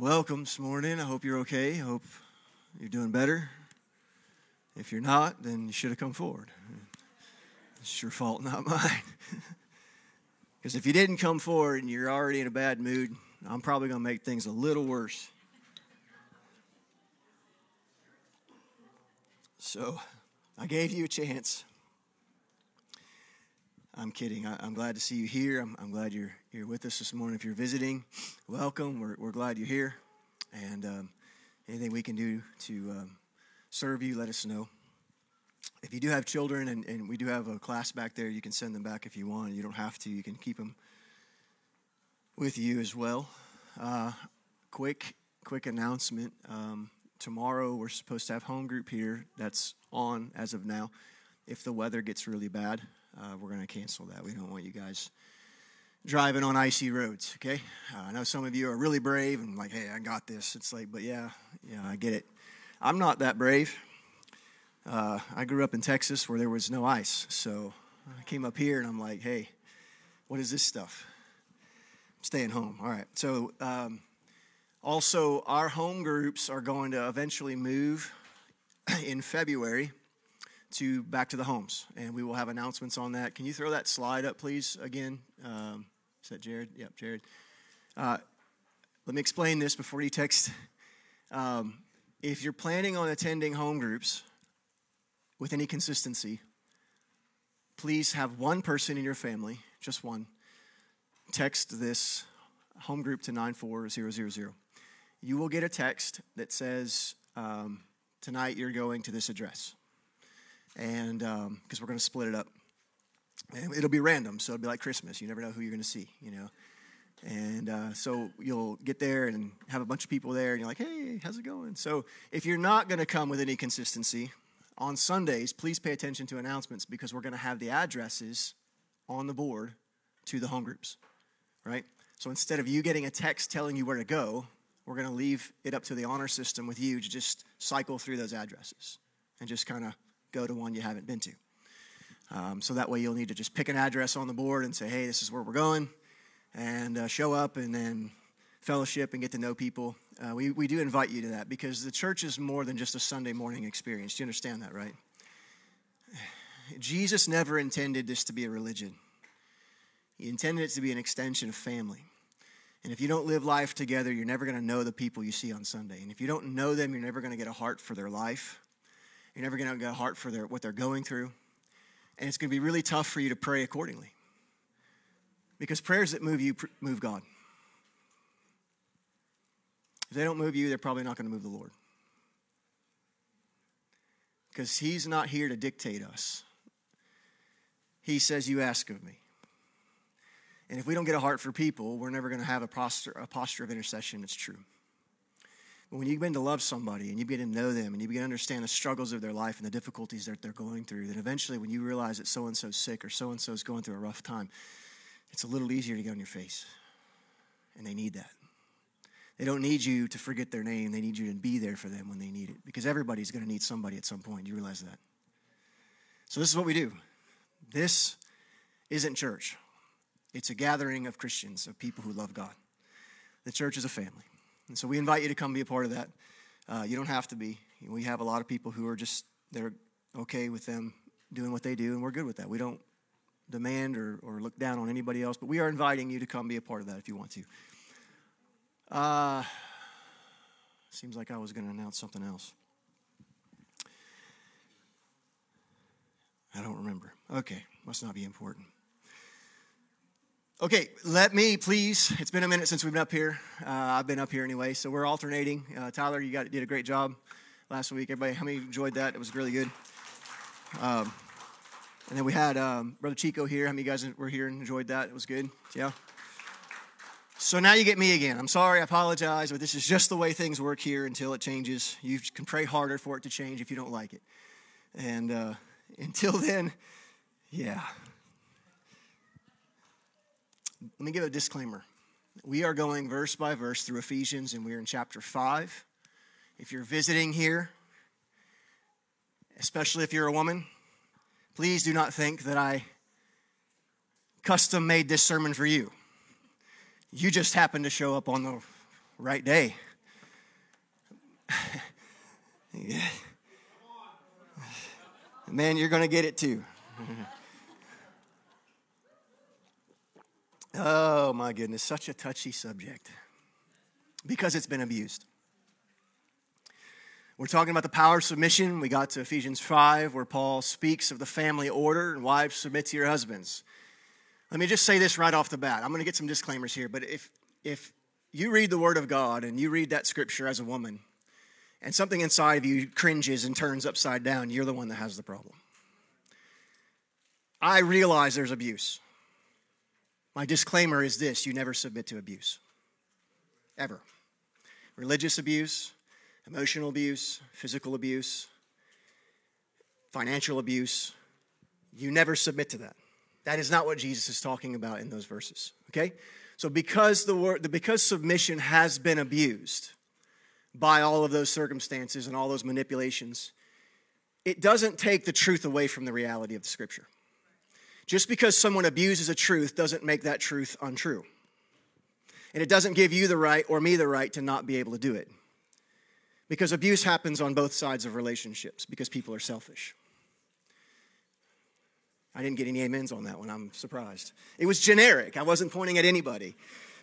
Welcome this morning. I hope you're okay. I hope you're doing better. If you're not, then you should have come forward. It's your fault, not mine. Because if you didn't come forward and you're already in a bad mood, I'm probably going to make things a little worse. So I gave you a chance. I'm kidding. I, am glad to see you here. I'm, I'm, glad you're, you're with us this morning. If you're visiting, welcome. We're, we're glad you're here. And um, anything we can do to um, serve you, let us know. If you do have children, and, and we do have a class back there, you can send them back if you want. You don't have to, you can keep them with you as well. Uh, quick, quick announcement. Um, tomorrow, we're supposed to have home group here. That's on as of now. If the weather gets really bad, uh, we're going to cancel that. We don't want you guys driving on icy roads, okay? Uh, I know some of you are really brave and like, hey, I got this. It's like, but yeah, yeah, I get it. I'm not that brave. Uh, I grew up in Texas where there was no ice. So I came up here and I'm like, hey, what is this stuff? I'm staying home. All right. So, um, also, our home groups are going to eventually move in February to back to the homes, and we will have announcements on that. Can you throw that slide up, please? Again, um, is that Jared? Yep, Jared. Uh, let me explain this before you text. Um, if you're planning on attending home groups with any consistency, please have one person in your family, just one, text this home group to 94000. You will get a text that says, um, Tonight you're going to this address and because um, we're going to split it up. And it'll be random, so it'll be like Christmas. You never know who you're going to see, you know. And uh, so you'll get there and have a bunch of people there, and you're like, hey, how's it going? So if you're not going to come with any consistency, on Sundays, please pay attention to announcements because we're going to have the addresses on the board to the home groups, right? So instead of you getting a text telling you where to go, we're going to leave it up to the honor system with you to just cycle through those addresses and just kind of go to one you haven't been to. Um, so that way you'll need to just pick an address on the board and say, hey, this is where we're going, and uh, show up and then fellowship and get to know people. Uh, we, we do invite you to that because the church is more than just a Sunday morning experience. Do you understand that, right? Jesus never intended this to be a religion, He intended it to be an extension of family. And if you don't live life together, you're never going to know the people you see on Sunday. And if you don't know them, you're never going to get a heart for their life. You're never going to get a heart for their, what they're going through. And it's going to be really tough for you to pray accordingly. Because prayers that move you move God. If they don't move you, they're probably not going to move the Lord. Because He's not here to dictate us. He says, You ask of me. And if we don't get a heart for people, we're never going to have a posture, a posture of intercession It's true. But when you begin to love somebody and you begin to know them and you begin to understand the struggles of their life and the difficulties that they're going through, then eventually when you realize that so and so's sick or so and so's going through a rough time, it's a little easier to get on your face. And they need that. They don't need you to forget their name, they need you to be there for them when they need it. Because everybody's going to need somebody at some point. You realize that? So, this is what we do. This isn't church, it's a gathering of Christians, of people who love God. The church is a family. And so we invite you to come be a part of that. Uh, you don't have to be. We have a lot of people who are just, they're okay with them doing what they do, and we're good with that. We don't demand or, or look down on anybody else, but we are inviting you to come be a part of that if you want to. Uh, seems like I was going to announce something else. I don't remember. Okay, must not be important. Okay, let me please. It's been a minute since we've been up here. Uh, I've been up here anyway, so we're alternating. Uh, Tyler, you got did a great job last week. Everybody, how many enjoyed that? It was really good. Um, and then we had um, Brother Chico here. How many guys were here and enjoyed that? It was good. Yeah. So now you get me again. I'm sorry, I apologize, but this is just the way things work here until it changes. You can pray harder for it to change if you don't like it. And uh, until then, yeah, let me give a disclaimer. We are going verse by verse through Ephesians, and we're in chapter 5. If you're visiting here, especially if you're a woman, please do not think that I custom made this sermon for you. You just happened to show up on the right day yeah. Man, you're going to get it too. oh, my goodness, such a touchy subject because it's been abused. We're talking about the power of submission. We got to Ephesians 5, where Paul speaks of the family order and wives submit to your husbands. Let me just say this right off the bat. I'm going to get some disclaimers here, but if, if you read the Word of God and you read that scripture as a woman, and something inside of you cringes and turns upside down, you're the one that has the problem. I realize there's abuse. My disclaimer is this you never submit to abuse, ever. Religious abuse, emotional abuse, physical abuse, financial abuse. You never submit to that. That is not what Jesus is talking about in those verses. Okay? So because the word because submission has been abused by all of those circumstances and all those manipulations, it doesn't take the truth away from the reality of the scripture. Just because someone abuses a truth doesn't make that truth untrue. And it doesn't give you the right or me the right to not be able to do it. Because abuse happens on both sides of relationships because people are selfish. I didn't get any amens on that one. I'm surprised. It was generic. I wasn't pointing at anybody.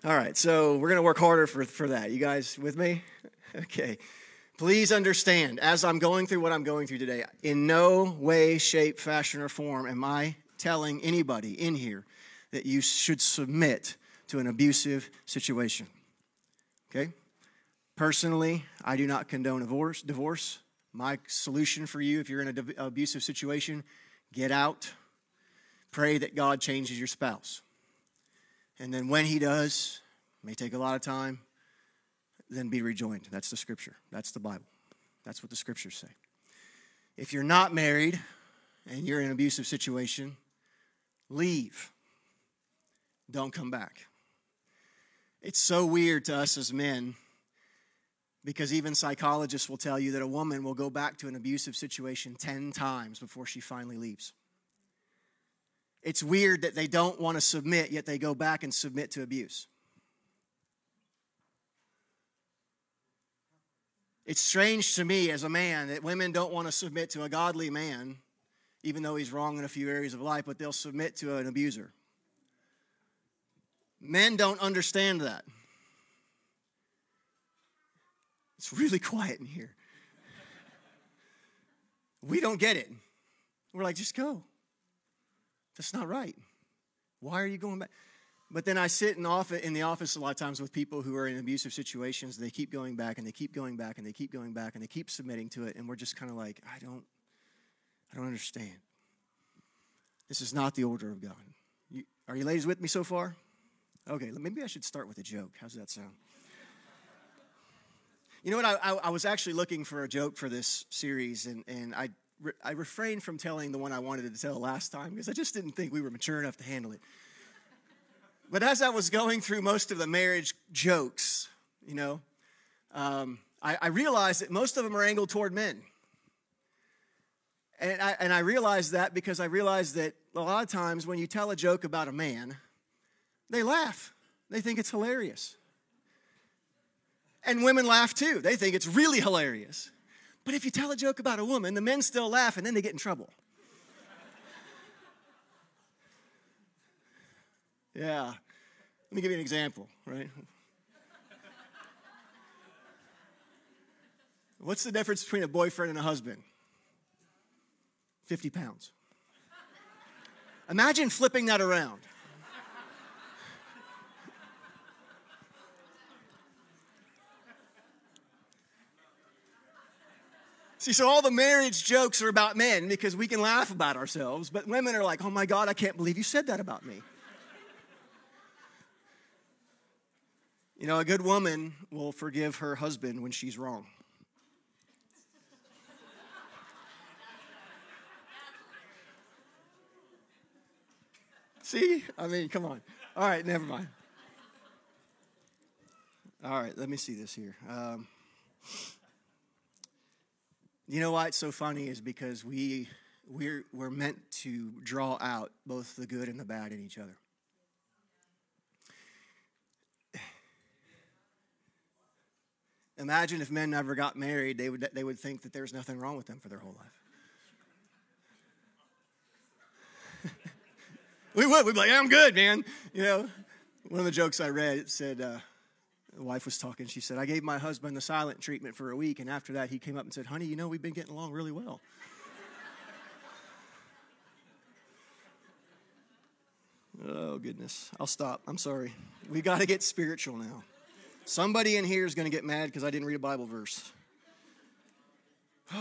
All right, so we're going to work harder for, for that. You guys with me? Okay. Please understand, as I'm going through what I'm going through today, in no way, shape, fashion, or form am I telling anybody in here that you should submit to an abusive situation. Okay? Personally, I do not condone divorce. Divorce. My solution for you, if you're in an abusive situation, get out. Pray that God changes your spouse. And then when He does, may take a lot of time, then be rejoined. That's the scripture. That's the Bible. That's what the scriptures say. If you're not married and you're in an abusive situation, leave. Don't come back. It's so weird to us as men because even psychologists will tell you that a woman will go back to an abusive situation 10 times before she finally leaves. It's weird that they don't want to submit, yet they go back and submit to abuse. It's strange to me as a man that women don't want to submit to a godly man, even though he's wrong in a few areas of life, but they'll submit to an abuser. Men don't understand that. It's really quiet in here. We don't get it. We're like, just go. That's not right. Why are you going back? But then I sit in, office, in the office a lot of times with people who are in abusive situations. They keep going back and they keep going back and they keep going back and they keep submitting to it. And we're just kind of like, I don't, I don't understand. This is not the order of God. You, are you ladies with me so far? Okay, maybe I should start with a joke. How's that sound? You know what? I, I, I, was actually looking for a joke for this series, and, and I, re, I refrained from telling the one I wanted to tell last time because I just didn't think we were mature enough to handle it. But as I was going through most of the marriage jokes, you know, um, I, I realized that most of them are angled toward men. And I, and I realized that because I realized that a lot of times when you tell a joke about a man, they laugh. They think it's hilarious. And women laugh too. They think it's really hilarious. But if you tell a joke about a woman, the men still laugh and then they get in trouble. yeah. Let me give you an example, right? What's the difference between a boyfriend and a husband? 50 pounds. Imagine flipping that around. See, so all the marriage jokes are about men because we can laugh about ourselves, but women are like, oh my God, I can't believe you said that about me. You know, a good woman will forgive her husband when she's wrong. See? I mean, come on. All right, never mind. All right, let me see this here. Um, you know why it's so funny is because we we're we're meant to draw out both the good and the bad in each other. Imagine if men never got married, they would, they would think that there's nothing wrong with them for their whole life. We would. We'd be like, I'm good, man. You know, one of the jokes I read it said, uh, the wife was talking. She said, I gave my husband the silent treatment for a week, and after that, he came up and said, Honey, you know, we've been getting along really well. oh, goodness. I'll stop. I'm sorry. We got to get spiritual now. Somebody in here is going to get mad because I didn't read a Bible verse.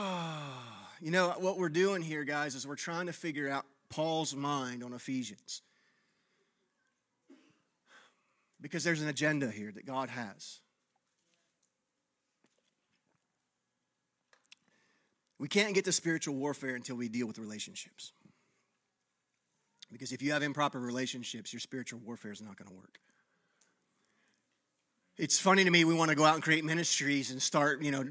you know, what we're doing here, guys, is we're trying to figure out Paul's mind on Ephesians. Because there's an agenda here that God has. We can't get to spiritual warfare until we deal with relationships. Because if you have improper relationships, your spiritual warfare is not going to work it's funny to me we want to go out and create ministries and start you know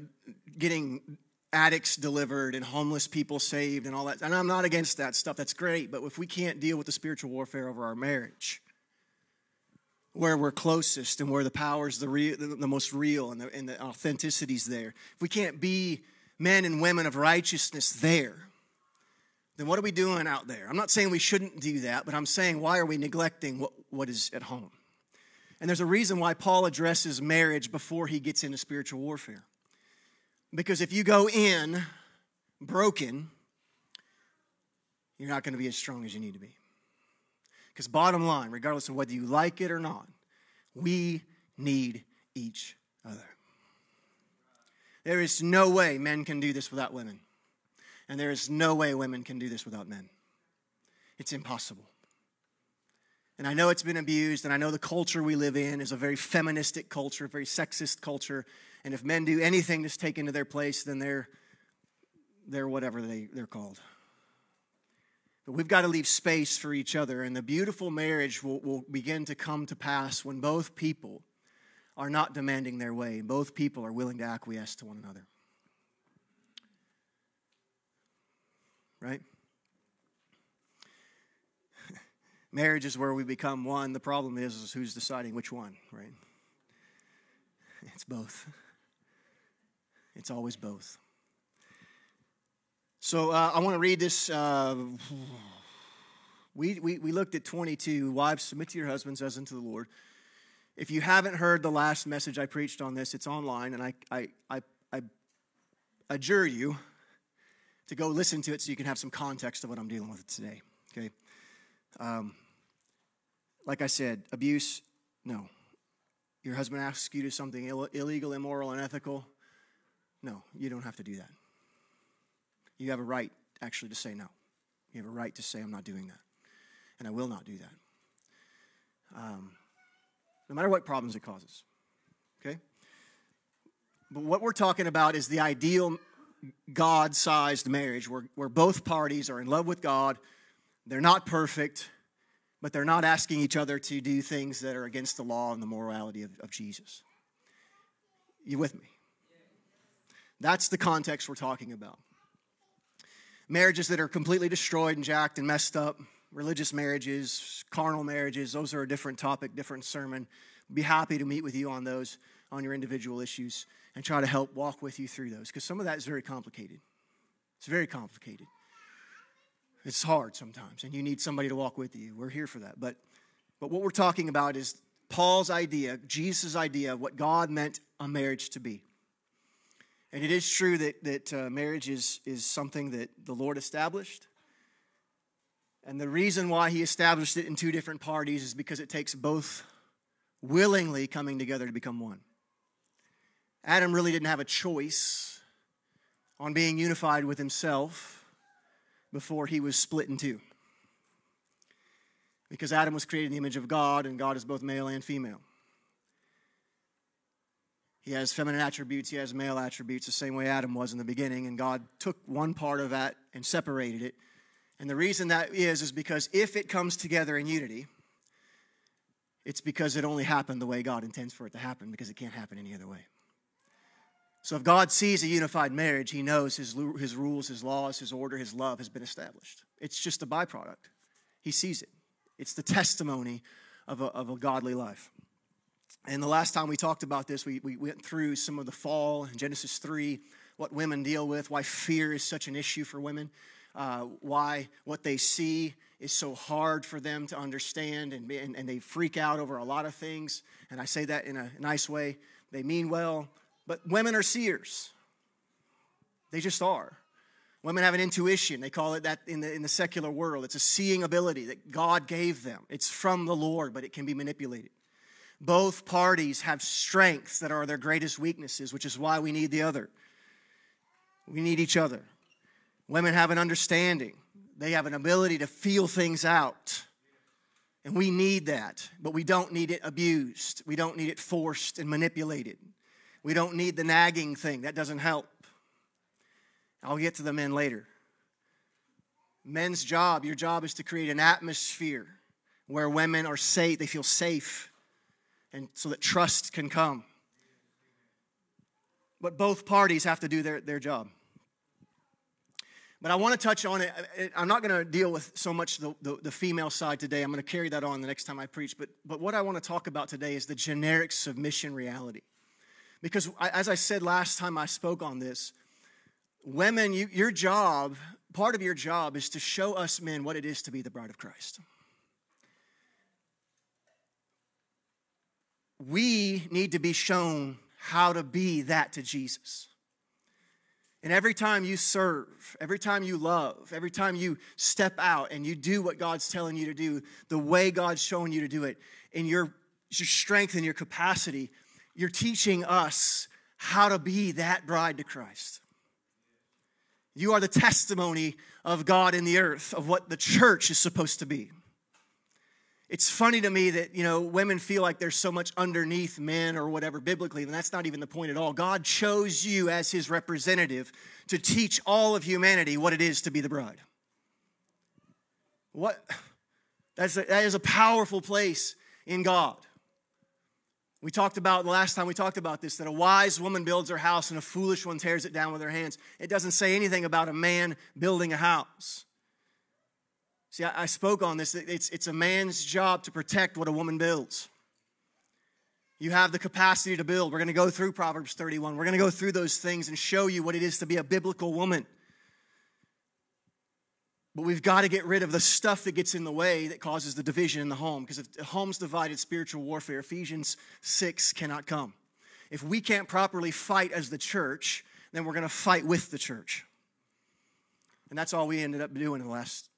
getting addicts delivered and homeless people saved and all that. And i'm not against that stuff. That's great. But if we can't deal with the spiritual warfare over our marriage where we're closest and where the power is the, real, the, most real and the, and the there if we can't be men and women of righteousness there then what are we doing out there? I'm not saying we shouldn't do that but i'm saying why are we neglecting what, what is at home? And there's a reason why Paul addresses marriage before he gets into spiritual warfare. Because if you go in broken, you're not going to be as strong as you need to be. Because, bottom line, regardless of whether you like it or not, we need each other. There is no way men can do this without women. And there is no way women can do this without men. It's impossible. And I know it's been abused, and I know the culture we live in is a very feministic culture, a very sexist culture. And if men do anything to take into their place, then they're, they're whatever they, they're called. But we've got to leave space for each other, and the beautiful marriage will, will begin to come to pass when both people are not demanding their way. Both people are willing to acquiesce to one another. Right? Marriage is where we become one. The problem is, is who's deciding which one, right? It's both. It's always both. So uh, I want to read this. Uh, we, we, we looked at 22. Wives, submit to your husbands as unto the Lord. If you haven't heard the last message I preached on this, it's online, and I, I, I, I adjure you to go listen to it so you can have some context of what I'm dealing with today. Okay? Um, like I said, abuse, no. Your husband asks you to do something Ill- illegal, immoral, unethical, no, you don't have to do that. You have a right, actually, to say no. You have a right to say, I'm not doing that. And I will not do that. Um, no matter what problems it causes. Okay? But what we're talking about is the ideal God sized marriage where, where both parties are in love with God, they're not perfect, but they're not asking each other to do things that are against the law and the morality of, of Jesus. You with me? That's the context we're talking about. Marriages that are completely destroyed and jacked and messed up, religious marriages, carnal marriages, those are a different topic, different sermon. Be happy to meet with you on those, on your individual issues, and try to help walk with you through those, because some of that is very complicated. It's very complicated. It's hard sometimes, and you need somebody to walk with you. We're here for that. But, but what we're talking about is Paul's idea, Jesus' idea of what God meant a marriage to be. And it is true that, that uh, marriage is, is something that the Lord established. And the reason why he established it in two different parties is because it takes both willingly coming together to become one. Adam really didn't have a choice on being unified with himself before he was split in two. Because Adam was created in the image of God, and God is both male and female. He has feminine attributes, he has male attributes, the same way Adam was in the beginning, and God took one part of that and separated it. And the reason that is, is because if it comes together in unity, it's because it only happened the way God intends for it to happen, because it can't happen any other way. So if God sees a unified marriage, he knows his, his rules, his laws, his order, his love has been established. It's just a byproduct. He sees it. It's the testimony of a, of a godly life. And the last time we talked about this, we, we went through some of the fall in Genesis 3, what women deal with, why fear is such an issue for women, uh, why what they see is so hard for them to understand, and, and, and they freak out over a lot of things. And I say that in a nice way. They mean well, but women are seers. They just are. Women have an intuition. They call it that in the, in the secular world. It's a seeing ability that God gave them. It's from the Lord, but it can be manipulated. Both parties have strengths that are their greatest weaknesses, which is why we need the other. We need each other. Women have an understanding, they have an ability to feel things out. And we need that, but we don't need it abused. We don't need it forced and manipulated. We don't need the nagging thing, that doesn't help. I'll get to the men later. Men's job, your job is to create an atmosphere where women are safe, they feel safe and so that trust can come. But both parties have to do their, their job. But I want to touch on it. I'm not going to deal with so much the, the, the, female side today. I'm going to carry that on the next time I preach. But, but what I want to talk about today is the generic submission reality. Because as I said last time I spoke on this, women, you, your job, part of your job is to show us men what it is to be the bride of Christ. We need to be shown how to be that to Jesus. And every time you serve, every time you love, every time you step out and you do what God's telling you to do, the way God's showing you to do it, in your, your strength and your capacity, you're teaching us how to be that bride to Christ. You are the testimony of God in the earth, of what the church is supposed to be. It's funny to me that, you know, women feel like there's so much underneath men or whatever biblically, and that's not even the point at all. God chose you as his representative to teach all of humanity what it is to be the bride. What? That's a, that is a powerful place in God. We talked about the last time we talked about this that a wise woman builds her house and a foolish one tears it down with her hands. It doesn't say anything about a man building a house. See, I, I spoke on this. It's, it's a man's job to protect what a woman builds. You have the capacity to build. We're going to go through Proverbs 31. We're going to go through those things and show you what it is to be a biblical woman. But we've got to get rid of the stuff that gets in the way that causes the division in the home. Because if the home's divided, spiritual warfare, Ephesians 6 cannot come. If we can't properly fight as the church, then we're going to fight with the church. And that's all we ended up doing in the last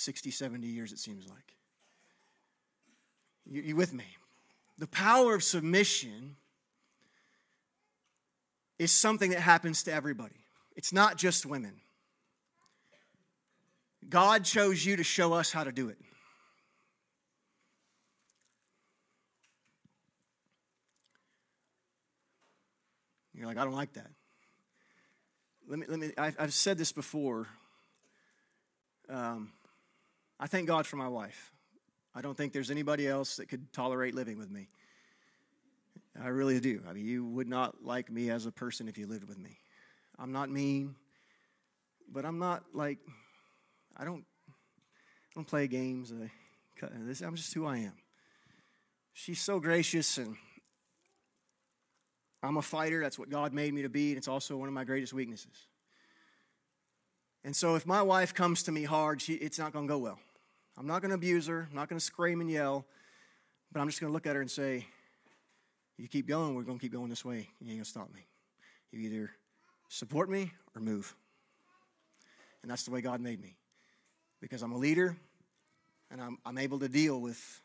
60, 70 years, it seems like. You, you with me? The power of submission is something that happens to everybody, it's not just women. God chose you to show us how to do it. You're like, I don't like that. Let me, let me, I've, I've said this before. Um, I thank God for my wife. I don't think there's anybody else that could tolerate living with me. I really do. I mean, you would not like me as a person if you lived with me. I'm not mean, but I'm not like I don't I don't play games. I'm just who I am. She's so gracious and I'm a fighter. That's what God made me to be, and it's also one of my greatest weaknesses. And so if my wife comes to me hard, she, it's not going to go well. I'm not going to abuse her. I'm not going to scream and yell. But I'm just going to look at her and say, You keep going, we're going to keep going this way. You ain't going to stop me. You either support me or move. And that's the way God made me. Because I'm a leader and I'm, I'm able to deal with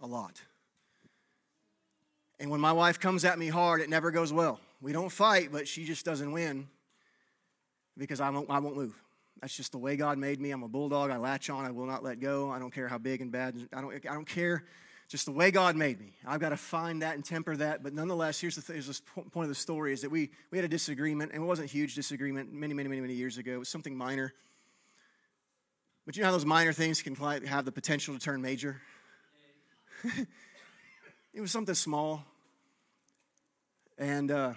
a lot. And when my wife comes at me hard, it never goes well. We don't fight, but she just doesn't win because I won't, I won't move. That's just the way God made me. I'm a bulldog. I latch on. I will not let go. I don't care how big and bad. I don't, I don't care. Just the way God made me. I've got to find that and temper that. But nonetheless, here's the, th- here's the point of the story is that we, we had a disagreement, and it wasn't a huge disagreement many, many, many, many years ago. It was something minor. But you know how those minor things can have the potential to turn major? it was something small. And, uh,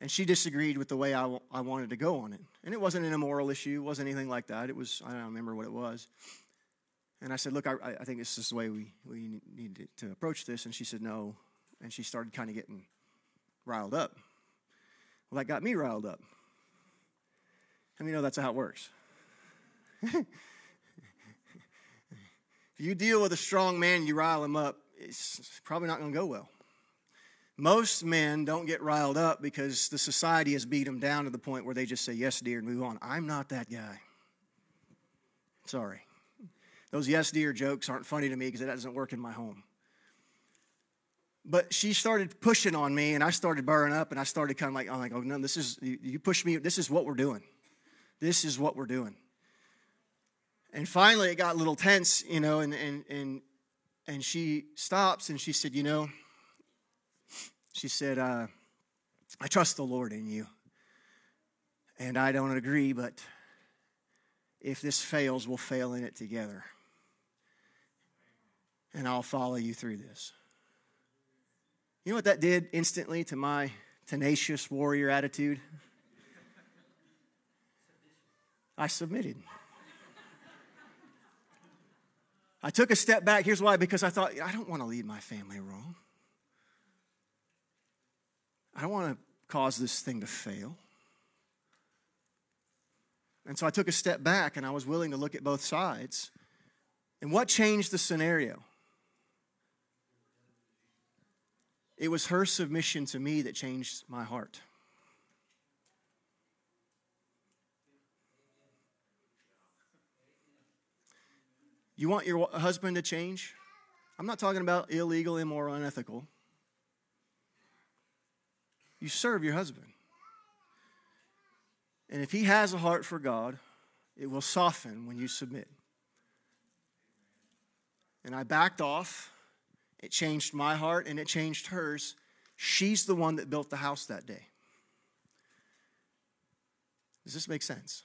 and she disagreed with the way I, w- I wanted to go on it. And it wasn't an immoral issue, it wasn't anything like that. It was, I don't remember what it was. And I said, Look, I, I think this is the way we, we need to approach this. And she said, No. And she started kind of getting riled up. Well, that got me riled up. And you know that's how it works. if you deal with a strong man, you rile him up, it's probably not going to go well. Most men don't get riled up because the society has beat them down to the point where they just say, Yes, dear, and move on. I'm not that guy. Sorry. Those yes, dear jokes aren't funny to me because it doesn't work in my home. But she started pushing on me, and I started burning up, and I started kind of like, I'm like, oh no, this is, you, push me, this is what we're doing. This is what we're doing. And finally, it got a little tense, you know, and, and, and, and she stops and she said, You know, she said, uh, I trust the Lord in you. And I don't agree, but if this fails, we'll fail in it together. And I'll follow you through this. You know what that did instantly to my tenacious warrior attitude? I submitted. I took a step back. Here's why because I thought, I don't want to lead my family wrong. I don't want to cause this thing to fail. And so I took a step back and I was willing to look at both sides. And what changed the scenario? It was her submission to me that changed my heart. You want your husband to change? I'm not talking about illegal, immoral, unethical. You serve your husband. And if he has a heart for God, it will soften when you submit. And I backed off. It changed my heart and it changed hers. She's the one that built the house that day. Does this make sense?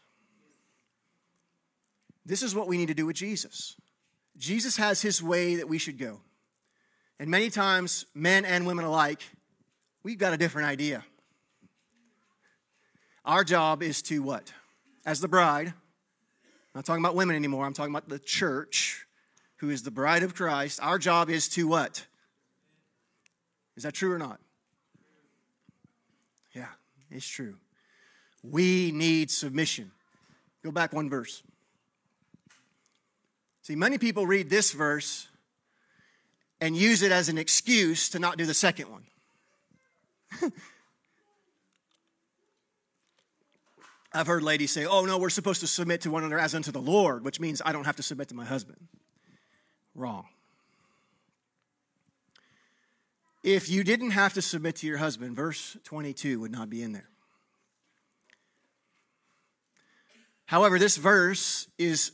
This is what we need to do with Jesus. Jesus has his way that we should go. And many times, men and women alike, we've got a different idea. Our job is to what? As the bride, I'm not talking about women anymore, I'm talking about the church, who is the bride of Christ. Our job is to what? Is that true or not? Yeah, it's true. We need submission. Go back one verse. See, many people read this verse and use it as an excuse to not do the second one. I've heard ladies say, oh, no, we're supposed to submit to one another as unto the Lord, which means I don't have to submit to my husband. Wrong. If you didn't have to submit to your husband, verse 22 would not be in there. However, this verse is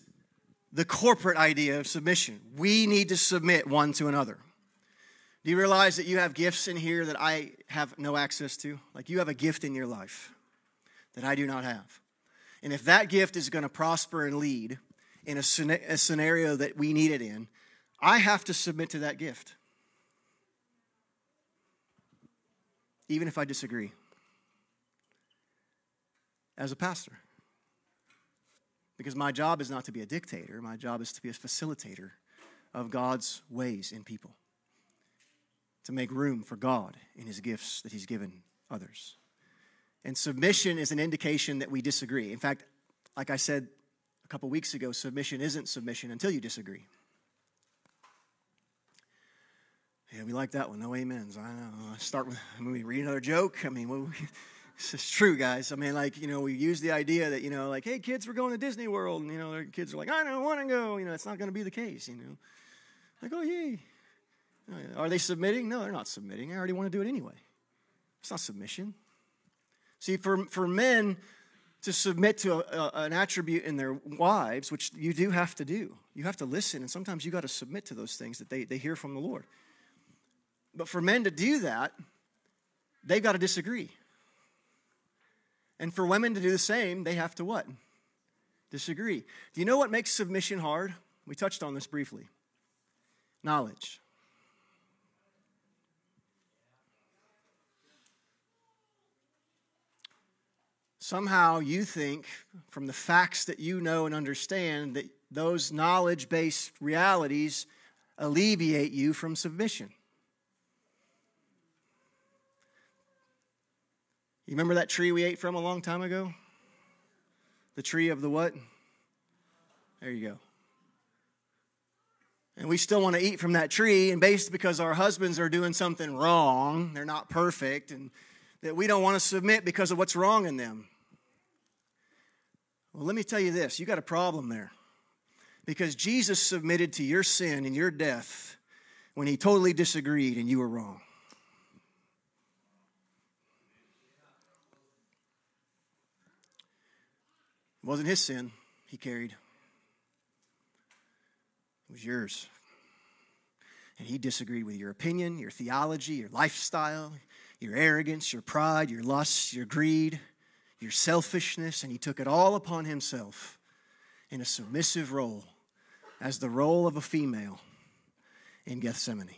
the corporate idea of submission. We need to submit one to another. Do you realize that you have gifts in here that I have no access to? Like you have a gift in your life that I do not have. And if that gift is going to prosper and lead in a, a scenario that we need it in, I have to submit to that gift. Even if I disagree. As a pastor. Because my job is not to be a dictator, my job is to be a facilitator of God's ways in people, to make room for God in his gifts that he's given others. And submission is an indication that we disagree. In fact, like I said a couple weeks ago, submission isn't submission until you disagree. Yeah, we like that one. No amens. I know. I start with, I mean, we read another joke. I mean, this is true, guys. I mean, like, you know, we use the idea that, you know, like, hey, kids, we're going to Disney World. And, you know, their kids are like, I don't want to go. You know, it's not going to be the case, you know. Like, oh, yay. Are they submitting? No, they're not submitting. I already want to do it anyway. It's not submission. See, for, for men to submit to a, a, an attribute in their wives, which you do have to do, you have to listen, and sometimes you got to submit to those things that they, they hear from the Lord. But for men to do that, they've got to disagree. And for women to do the same, they have to what? Disagree. Do you know what makes submission hard? We touched on this briefly knowledge. Somehow you think, from the facts that you know and understand, that those knowledge based realities alleviate you from submission. You remember that tree we ate from a long time ago? The tree of the what? There you go. And we still want to eat from that tree, and based because our husbands are doing something wrong, they're not perfect, and that we don't want to submit because of what's wrong in them. Well, let me tell you this you got a problem there. Because Jesus submitted to your sin and your death when he totally disagreed and you were wrong. It wasn't his sin he carried, it was yours. And he disagreed with your opinion, your theology, your lifestyle, your arrogance, your pride, your lust, your greed, your selfishness, and he took it all upon himself in a submissive role as the role of a female in Gethsemane.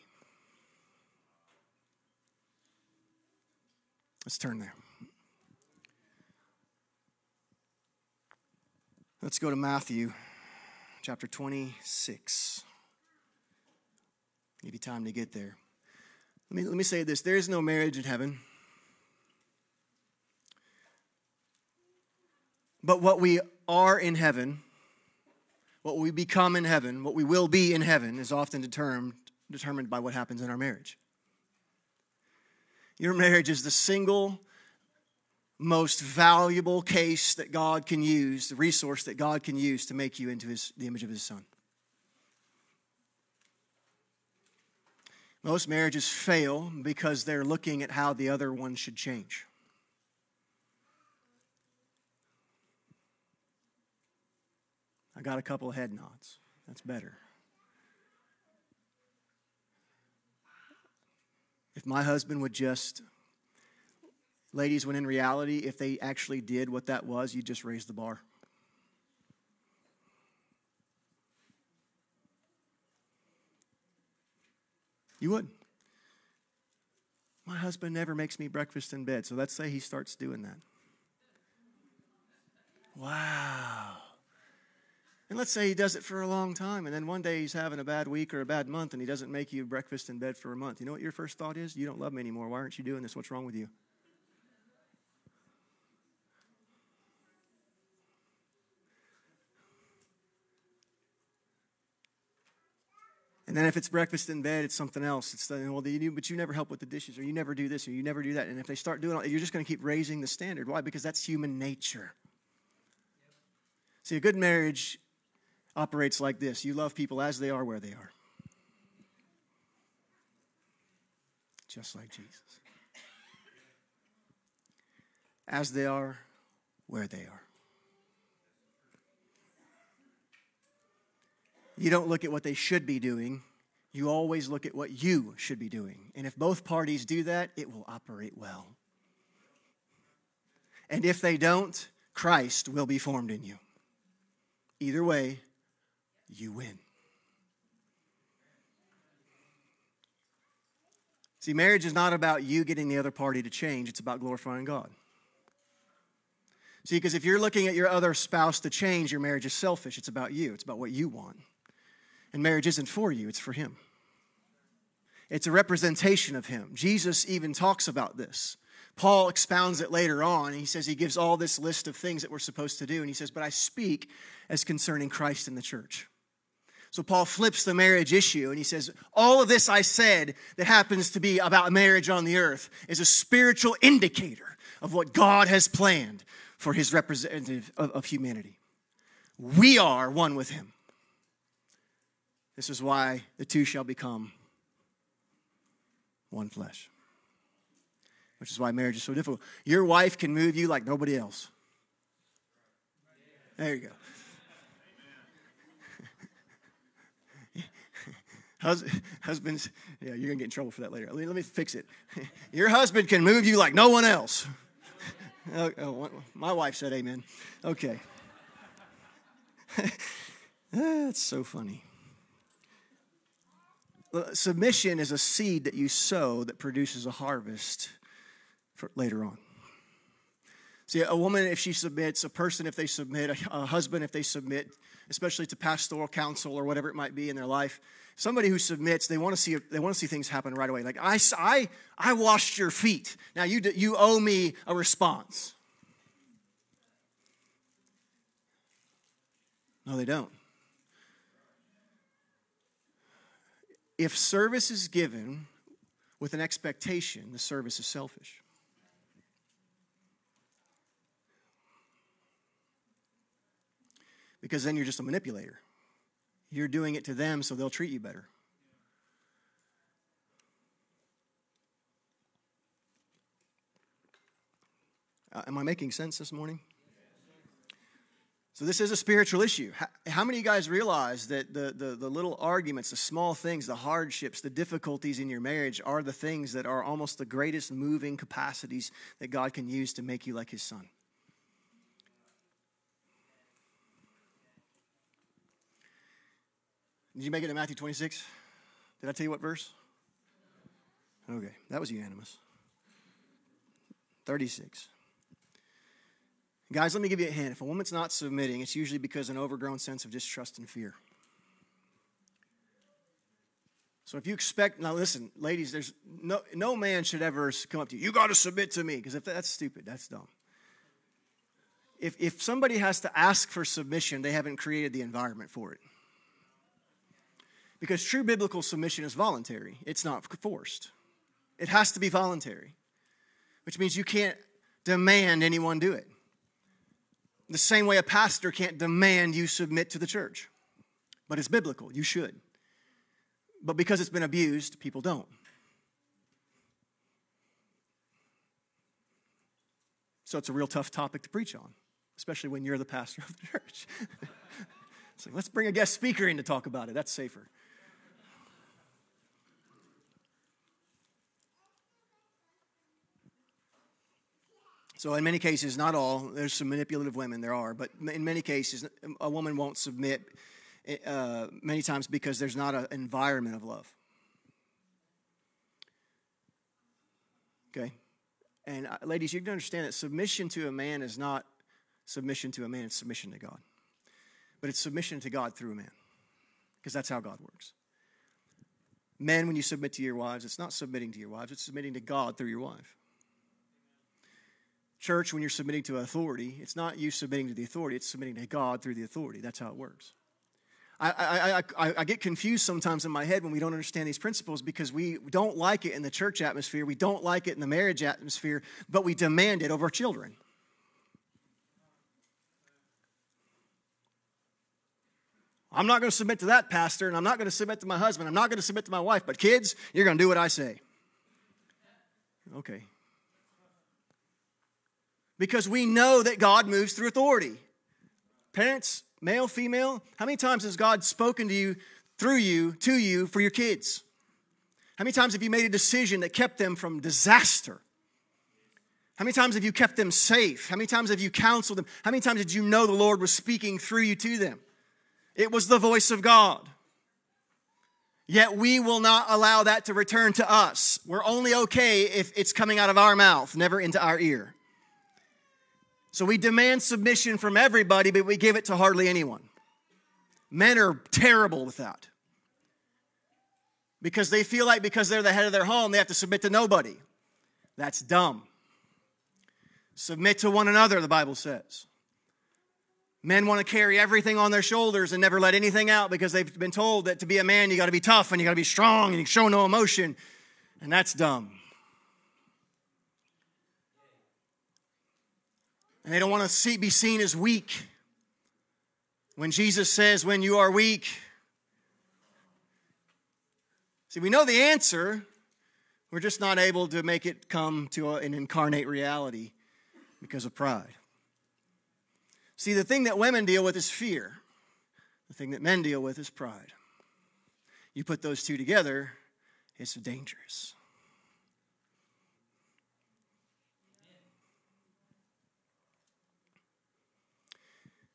Let's turn there. Let's go to Matthew chapter 26. Maybe time to get there. Let me, let me say this there is no marriage in heaven. But what we are in heaven, what we become in heaven, what we will be in heaven, is often determined, determined by what happens in our marriage. Your marriage is the single most valuable case that God can use, the resource that God can use to make you into his, the image of His Son. Most marriages fail because they're looking at how the other one should change. I got a couple of head nods. That's better. If my husband would just, ladies, when in reality, if they actually did what that was, you just raise the bar. You would. My husband never makes me breakfast in bed, so let's say he starts doing that. Wow. And let's say he does it for a long time, and then one day he's having a bad week or a bad month, and he doesn't make you breakfast in bed for a month. You know what your first thought is? You don't love me anymore. Why aren't you doing this? What's wrong with you? And then if it's breakfast in bed, it's something else. It's the, well, you, but you never help with the dishes, or you never do this, or you never do that. And if they start doing it, you're just going to keep raising the standard. Why? Because that's human nature. See, a good marriage operates like this you love people as they are where they are. Just like Jesus. As they are, where they are. You don't look at what they should be doing. You always look at what you should be doing. And if both parties do that, it will operate well. And if they don't, Christ will be formed in you. Either way, you win. See, marriage is not about you getting the other party to change, it's about glorifying God. See, because if you're looking at your other spouse to change, your marriage is selfish. It's about you, it's about what you want. And marriage isn't for you, it's for Him. It's a representation of Him. Jesus even talks about this. Paul expounds it later on. He says he gives all this list of things that we're supposed to do. And he says, But I speak as concerning Christ and the church. So Paul flips the marriage issue and he says, All of this I said that happens to be about marriage on the earth is a spiritual indicator of what God has planned for his representative of, of humanity. We are one with him. This is why the two shall become one flesh, which is why marriage is so difficult. Your wife can move you like nobody else. There you go. husbands, yeah, you're gonna get in trouble for that later. Let me, let me fix it. Your husband can move you like no one else. oh, oh, my wife said amen. Okay. That's so funny. Submission is a seed that you sow that produces a harvest for later on. See, a woman, if she submits, a person, if they submit, a husband, if they submit, especially to pastoral counsel or whatever it might be in their life. Somebody who submits, they want to see they want to see things happen right away. Like I, I, I washed your feet. Now you you owe me a response. No, they don't. If service is given with an expectation, the service is selfish. Because then you're just a manipulator. You're doing it to them so they'll treat you better. Uh, am I making sense this morning? So, this is a spiritual issue. How, how, many of you guys realize that the, the, the little arguments, the small things, the hardships, the difficulties in your marriage are the things that are almost the greatest moving capacities that God can use to make you like His Son? Did you make it to Matthew 26? Did I tell you what verse? Okay, that was unanimous. 36. Guys, let me give you a hint. If a woman's not submitting, it's usually because an overgrown sense of distrust and fear. So if you expect, now listen, ladies, there's no, no man should ever come up to you, you got to submit to me, because if that's stupid, that's dumb. If, if somebody has to ask for submission, they haven't created the environment for it. Because true biblical submission is voluntary, it's not forced. It has to be voluntary, which means you can't demand anyone do it. The same way a pastor can't demand you submit to the church, but it's biblical. You should. But because it's been abused, people don't. So it's a real tough topic to preach on, especially when you're the pastor of the church. so let's bring a guest speaker in to talk about it. That's safer. So, in many cases, not all, there's some manipulative women, there are, but in many cases, a woman won't submit uh, many times because there's not an environment of love. Okay? And uh, ladies, you can understand that submission to a man is not submission to a man, it's submission to God. But it's submission to God through a man, because that's how God works. Men, when you submit to your wives, it's not submitting to your wives, it's submitting to God through your wife. Church, when you're submitting to authority, it's not you submitting to the authority, it's submitting to God through the authority. That's how it works. I, I, I, I, get confused sometimes in my head when we don't understand these principles because we don't like it in the church atmosphere, we don't like it in the marriage atmosphere, but we demand it over our children. I'm not going to submit to that pastor, and I'm not going to submit to my husband, I'm not going to submit to my wife, but kids, you're going to do what I say. Okay, because we know that God moves through authority. Parents, male, female, how many times has God spoken to you, through you, to you, for your kids? How many times have you made a decision that kept them from disaster? How many times have you kept them safe? How many times have you counseled them? How many times did you know the Lord was speaking through you to them? It was the voice of God. Yet we will not allow that to return to us. We're only okay if it's coming out of our mouth, never into our ear. So we demand submission from everybody, but we give it to hardly anyone. Men are terrible with that. Because they feel like because they're the head of their home, they have to submit to nobody. That's dumb. Submit to one another, the Bible says. Men want to carry everything on their shoulders and never let anything out because they've been told that to be a man, you got to be tough and you got to be strong and you show no emotion. And that's dumb. And they don't want to see, be seen as weak. When Jesus says, When you are weak, see, we know the answer. We're just not able to make it come to an incarnate reality because of pride. See, the thing that women deal with is fear, the thing that men deal with is pride. You put those two together, it's dangerous.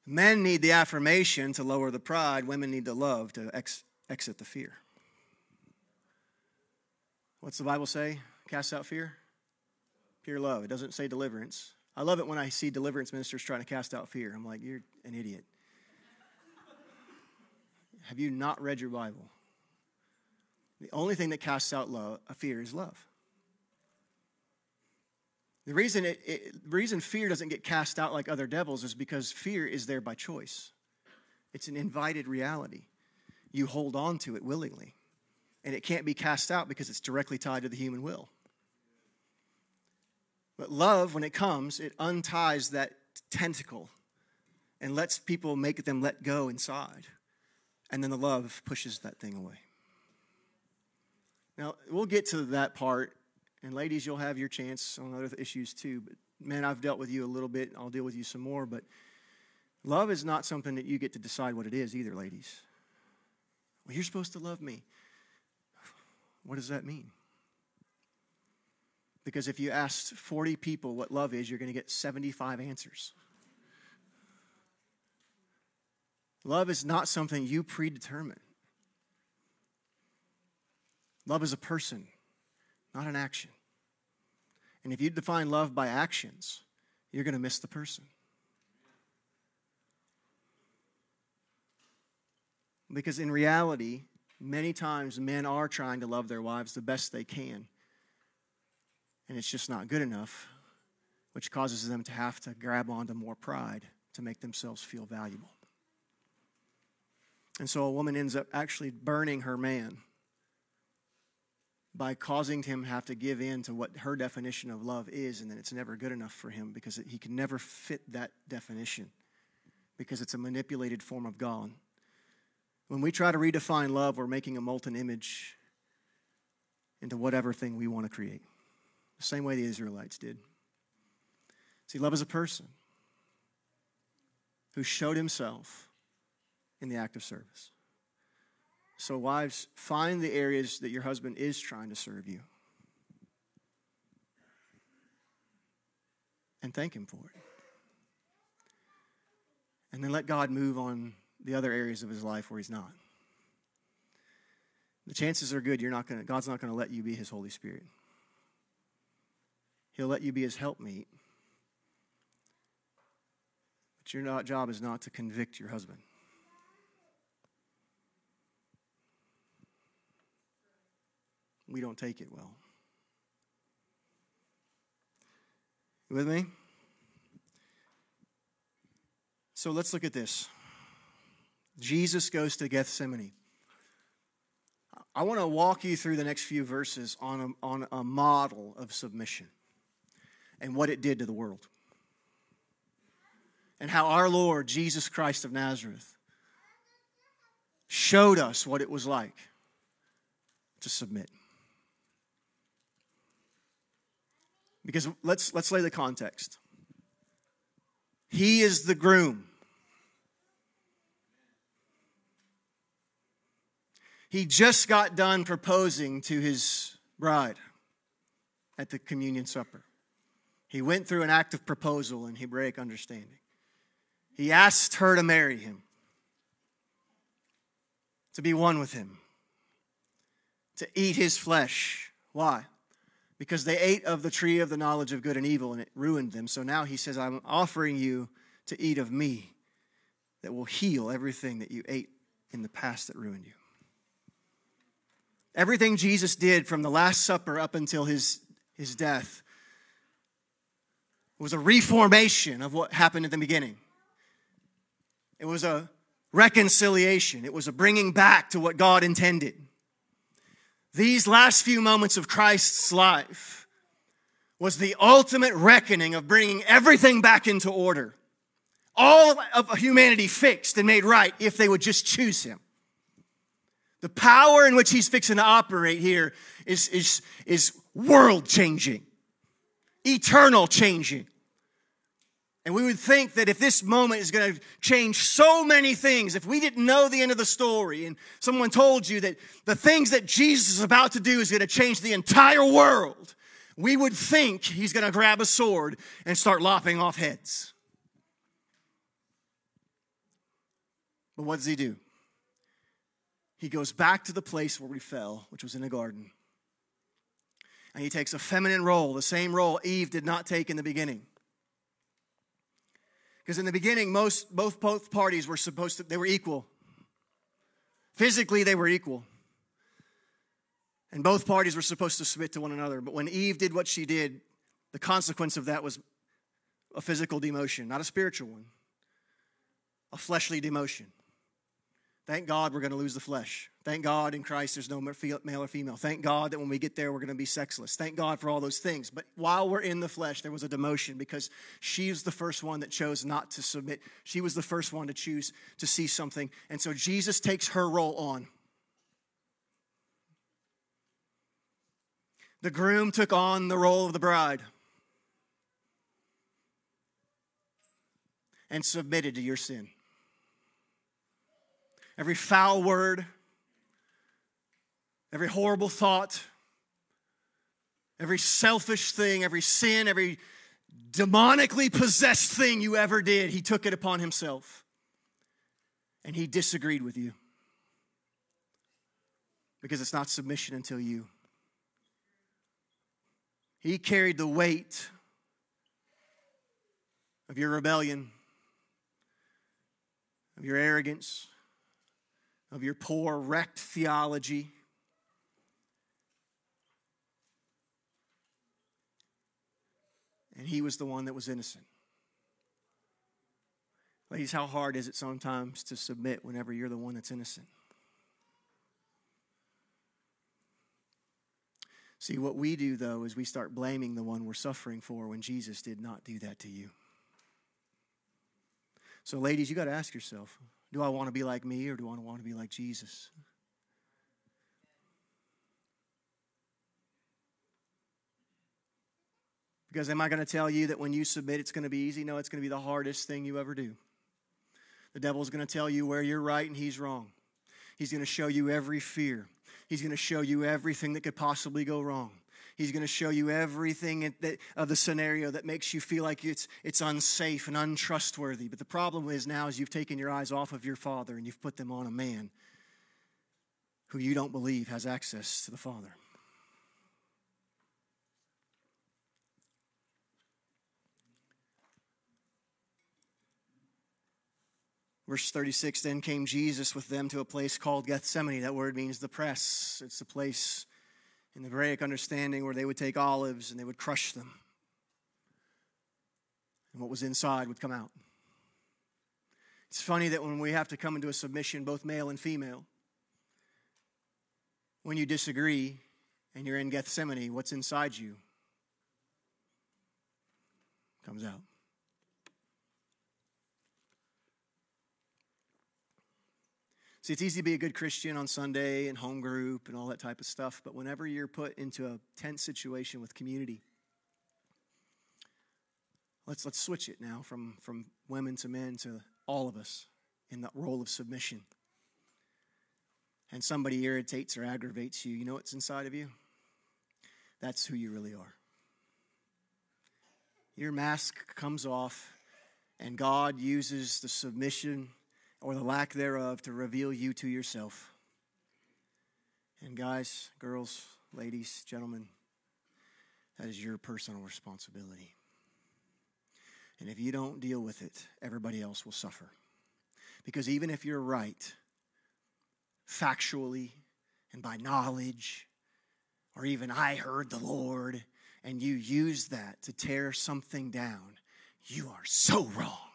Men need the affirmation to lower the pride, women need the love to ex- exit the fear. What's the Bible say? Cast out fear? Pure love. It doesn't say deliverance. I love it when I see deliverance ministers trying to cast out fear. I'm like, you're an idiot. have you not read your Bible? The only thing that casts out love, fear is love. The reason, it, it, the reason fear doesn't get cast out like other devils is because fear is there by choice. It's an invited reality. You hold on to it willingly. And it can't be cast out because it's directly tied to the human will. But love, when it comes, it unties that tentacle and lets people make them let go inside. And then the love pushes that thing away. Now, we'll get to that part. And ladies, you'll have your chance on other issues too. But man, I've dealt with you a little bit. I'll deal with you some more. But love is not something that you get to decide what it is either, ladies. Well, you're supposed to love me. What does that mean? Because if you ask 40 people what love is, you're going to get 75 answers. Love is not something you predetermine. Love is a person, not an action. And if you define love by actions, you're going to miss the person. Because in reality, many times men are trying to love their wives the best they can. And it's just not good enough, which causes them to have to grab onto more pride to make themselves feel valuable. And so a woman ends up actually burning her man by causing him to have to give in to what her definition of love is, and then it's never good enough for him because he can never fit that definition because it's a manipulated form of God. When we try to redefine love, we're making a molten image into whatever thing we want to create. The same way the Israelites did. See, love is a person who showed himself in the act of service. So, wives, find the areas that your husband is trying to serve you and thank him for it. And then let God move on the other areas of his life where he's not. The chances are good you're not to God's not going to let you be his Holy Spirit. He'll let you be his helpmeet. But your job is not to convict your husband. We don't take it well. You with me? So let's look at this. Jesus goes to Gethsemane. I want to walk you through the next few verses on a, on a model of submission and what it did to the world. And how our Lord, Jesus Christ of Nazareth, showed us what it was like to submit. Because let's, let's lay the context. He is the groom. He just got done proposing to his bride at the communion supper. He went through an act of proposal in Hebraic understanding. He asked her to marry him, to be one with him, to eat his flesh. Why? Because they ate of the tree of the knowledge of good and evil and it ruined them. So now he says, I'm offering you to eat of me that will heal everything that you ate in the past that ruined you. Everything Jesus did from the Last Supper up until his, his death was a reformation of what happened at the beginning. It was a reconciliation, it was a bringing back to what God intended. These last few moments of Christ's life was the ultimate reckoning of bringing everything back into order. All of humanity fixed and made right if they would just choose him. The power in which he's fixing to operate here is, is, is world changing, eternal changing. And we would think that if this moment is going to change so many things, if we didn't know the end of the story and someone told you that the things that Jesus is about to do is going to change the entire world, we would think he's going to grab a sword and start lopping off heads. But what does he do? He goes back to the place where we fell, which was in the garden. And he takes a feminine role, the same role Eve did not take in the beginning. Because in the beginning, most both both parties were supposed to they were equal. Physically, they were equal. And both parties were supposed to submit to one another. But when Eve did what she did, the consequence of that was a physical demotion, not a spiritual one, a fleshly demotion. Thank God we're going to lose the flesh. Thank God in Christ there's no male or female. Thank God that when we get there we're going to be sexless. Thank God for all those things. But while we're in the flesh, there was a demotion because she's the first one that chose not to submit. She was the first one to choose to see something. And so Jesus takes her role on. The groom took on the role of the bride and submitted to your sin every foul word, every horrible thought, every selfish thing, every sin, every demonically possessed thing you ever did, he took it upon himself. And he disagreed with you. Because it's not submission until you. He carried the weight of your rebellion, of your arrogance, of your poor, wrecked theology. And he was the one that was innocent. Ladies, how hard is it sometimes to submit whenever you're the one that's innocent? See, what we do, though, is we start blaming the one we're suffering for when Jesus did not do that to you. So, ladies, you got to ask yourself do I want to be like me or do I want to be like Jesus? Because am I going to tell you that when you submit, it's going to be easy? No, it's going to be the hardest thing you ever do. The devil's going to tell you where you're right and he's wrong. He's going to show you every fear. He's going to show you everything that could possibly go wrong. He's going to show you everything of the scenario that makes you feel like it's, it's unsafe and untrustworthy. But the problem is now is you've taken your eyes off of your Father and you've put them on a man who you don't believe has access to the Father. Verse 36 Then came Jesus with them to a place called Gethsemane. That word means the press. It's the place in the Hebraic understanding where they would take olives and they would crush them. And what was inside would come out. It's funny that when we have to come into a submission, both male and female, when you disagree and you're in Gethsemane, what's inside you comes out. See, it's easy to be a good Christian on Sunday and home group and all that type of stuff, but whenever you're put into a tense situation with community, let's let's switch it now from from women to men to all of us in the role of submission. And somebody irritates or aggravates you, you know what's inside of you? That's who you really are. Your mask comes off, and God uses the submission or the lack thereof to reveal you to yourself. And guys, girls, ladies, gentlemen, that is your personal responsibility. And if you don't deal with it, everybody else will suffer. Because even if you're right, factually and by knowledge, or even I heard the Lord, and you use that to tear something down, you are so wrong.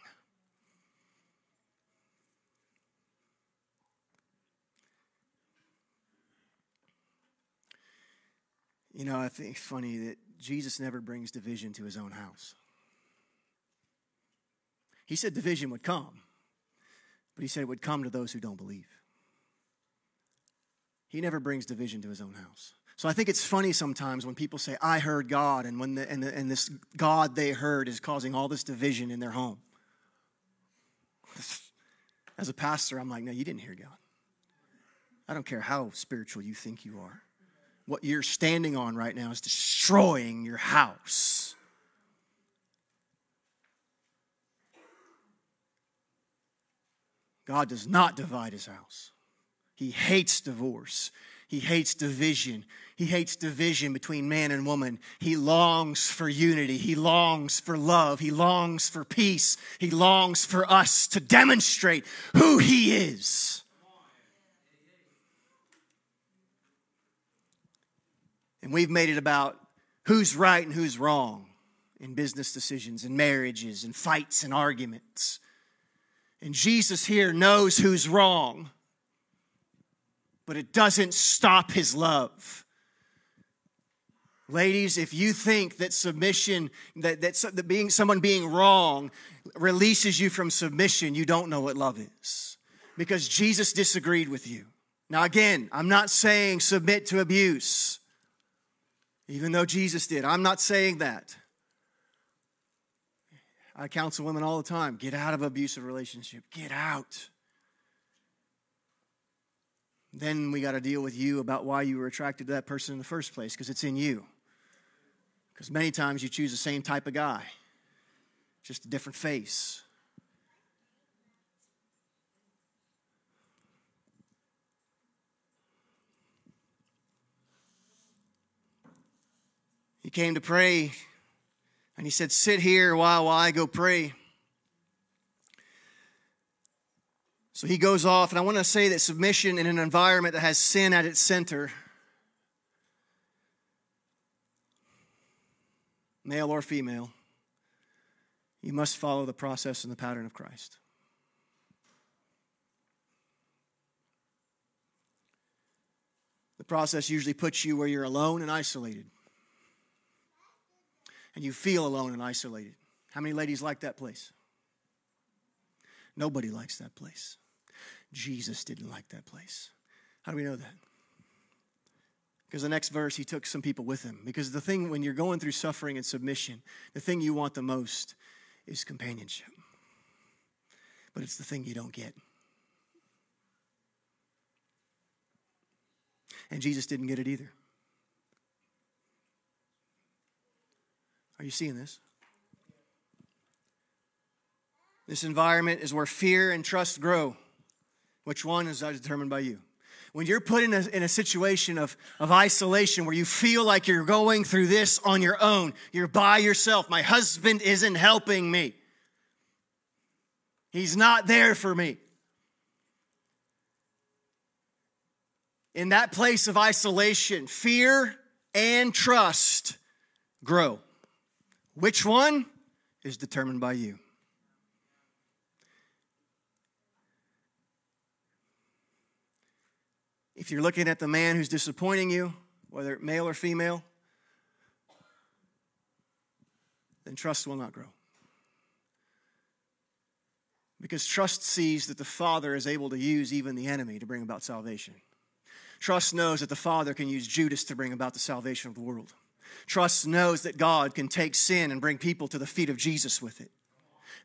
You know, I think it's funny that Jesus never brings division to his own house. He said division would come, but he said it would come to those who don't believe. He never brings division to his own house. So I think it's funny sometimes when people say, I heard God, and, when the, and, the, and this God they heard is causing all this division in their home. As a pastor, I'm like, no, you didn't hear God. I don't care how spiritual you think you are what you're standing on right now is destroying your house. God does not divide his house. He hates divorce. He hates division. He hates division between man and woman. He longs for unity. He longs for love. He longs for peace. He longs for us to demonstrate who he is. And we've made it about who's right and who's wrong in business decisions, in marriages, in fights and arguments. And Jesus here knows who's wrong, but it doesn't stop his love. Ladies, if you think that submission, that, that, that being someone being wrong releases you from submission, you don't know what love is. Because Jesus disagreed with you. Now, again, I'm not saying submit to abuse, even though Jesus did. I'm not saying that. I counsel women all the time get out of abusive relationship, get out. Then we got to deal with you about why you were attracted to that person in the first place, because it's in you. Because many times you choose the same type of guy, just a different face. He came to pray and he said, Sit here while, while I go pray. So he goes off, and I want to say that submission in an environment that has sin at its center male or female, you must follow the process and the pattern of Christ. The process usually puts you where you're alone and isolated. And you feel alone and isolated. How many ladies like that place? Nobody likes that place. Jesus didn't like that place. How do we know that? Because the next verse, he took some people with him. Because the thing, when you're going through suffering and submission, the thing you want the most is companionship. But it's the thing you don't get. And Jesus didn't get it either. Are you seeing this? This environment is where fear and trust grow. Which one is determined by you? when you're put in a, in a situation of, of isolation where you feel like you're going through this on your own, you're by yourself. My husband isn't helping me, he's not there for me. In that place of isolation, fear and trust grow. Which one is determined by you? If you're looking at the man who's disappointing you, whether male or female, then trust will not grow. Because trust sees that the Father is able to use even the enemy to bring about salvation. Trust knows that the Father can use Judas to bring about the salvation of the world. Trust knows that God can take sin and bring people to the feet of Jesus with it.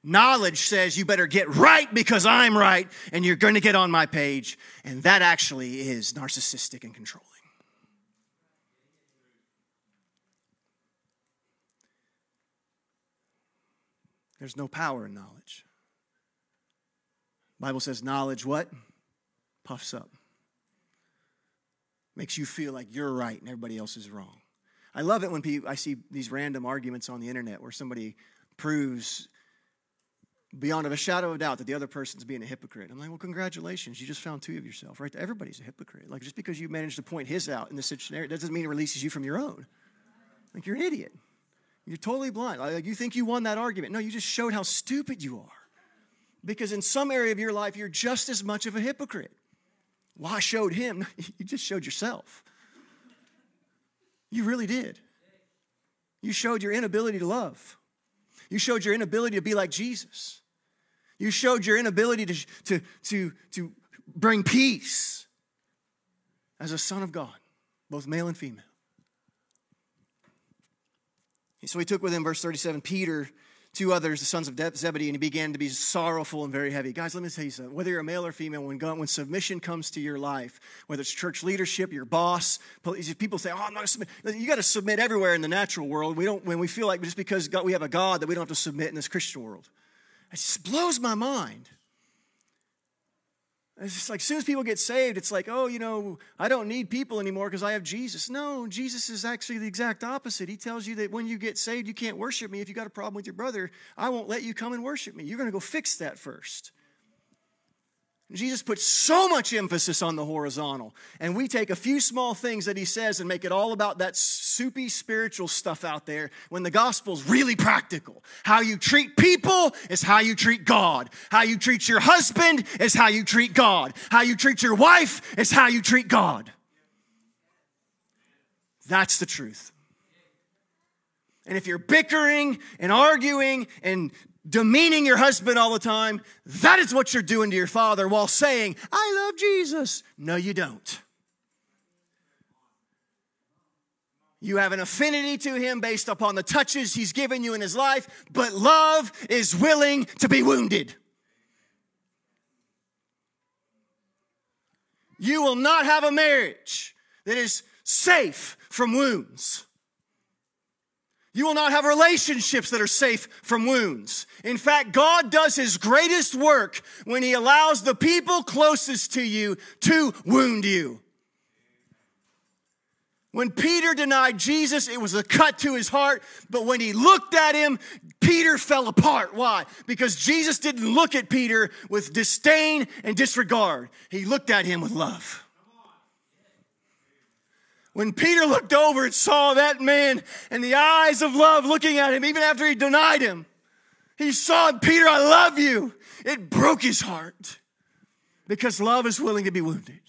Knowledge says you better get right because I'm right and you're going to get on my page. And that actually is narcissistic and controlling. There's no power in knowledge. Bible says knowledge what? Puffs up. Makes you feel like you're right and everybody else is wrong. I love it when people, I see these random arguments on the internet where somebody proves beyond a shadow of doubt that the other person's being a hypocrite. I'm like, well, congratulations. You just found two of yourself, right? Everybody's a hypocrite. Like, just because you managed to point his out in this scenario doesn't mean it releases you from your own. Like, you're an idiot. You're totally blind. Like, you think you won that argument. No, you just showed how stupid you are. Because in some area of your life, you're just as much of a hypocrite. I showed him. You just showed yourself. You really did. You showed your inability to love. You showed your inability to be like Jesus. You showed your inability to, to, to, to bring peace as a son of God, both male and female. So he took with him, verse 37, Peter, two others, the sons of Zebedee, and he began to be sorrowful and very heavy. Guys, let me tell you something. Whether you're a male or female, when, God, when submission comes to your life, whether it's church leadership, your boss, people say, "Oh, I'm not going to submit." You got to submit everywhere in the natural world. We don't when we feel like just because God, we have a God that we don't have to submit in this Christian world. It just blows my mind. It's just like as soon as people get saved, it's like, oh, you know, I don't need people anymore because I have Jesus. No, Jesus is actually the exact opposite. He tells you that when you get saved, you can't worship me. If you got a problem with your brother, I won't let you come and worship me. You're going to go fix that first. Jesus puts so much emphasis on the horizontal. And we take a few small things that he says and make it all about that soupy spiritual stuff out there when the gospel's really practical. How you treat people is how you treat God. How you treat your husband is how you treat God. How you treat your wife is how you treat God. That's the truth. And if you're bickering and arguing and demeaning your husband all the time, that is what you're doing to your father while saying, I love Jesus. No, you don't. You have an affinity to him based upon the touches he's given you in his life, but love is willing to be wounded. You will not have a marriage that is safe from wounds. You will not have relationships that are safe from wounds. In fact, God does his greatest work when he allows the people closest to you to wound you. When Peter denied Jesus, it was a cut to his heart, but when he looked at him, Peter fell apart. Why? Because Jesus didn't look at Peter with disdain and disregard, he looked at him with love. When Peter looked over and saw that man and the eyes of love looking at him, even after he denied him, he saw, Peter, I love you. It broke his heart because love is willing to be wounded.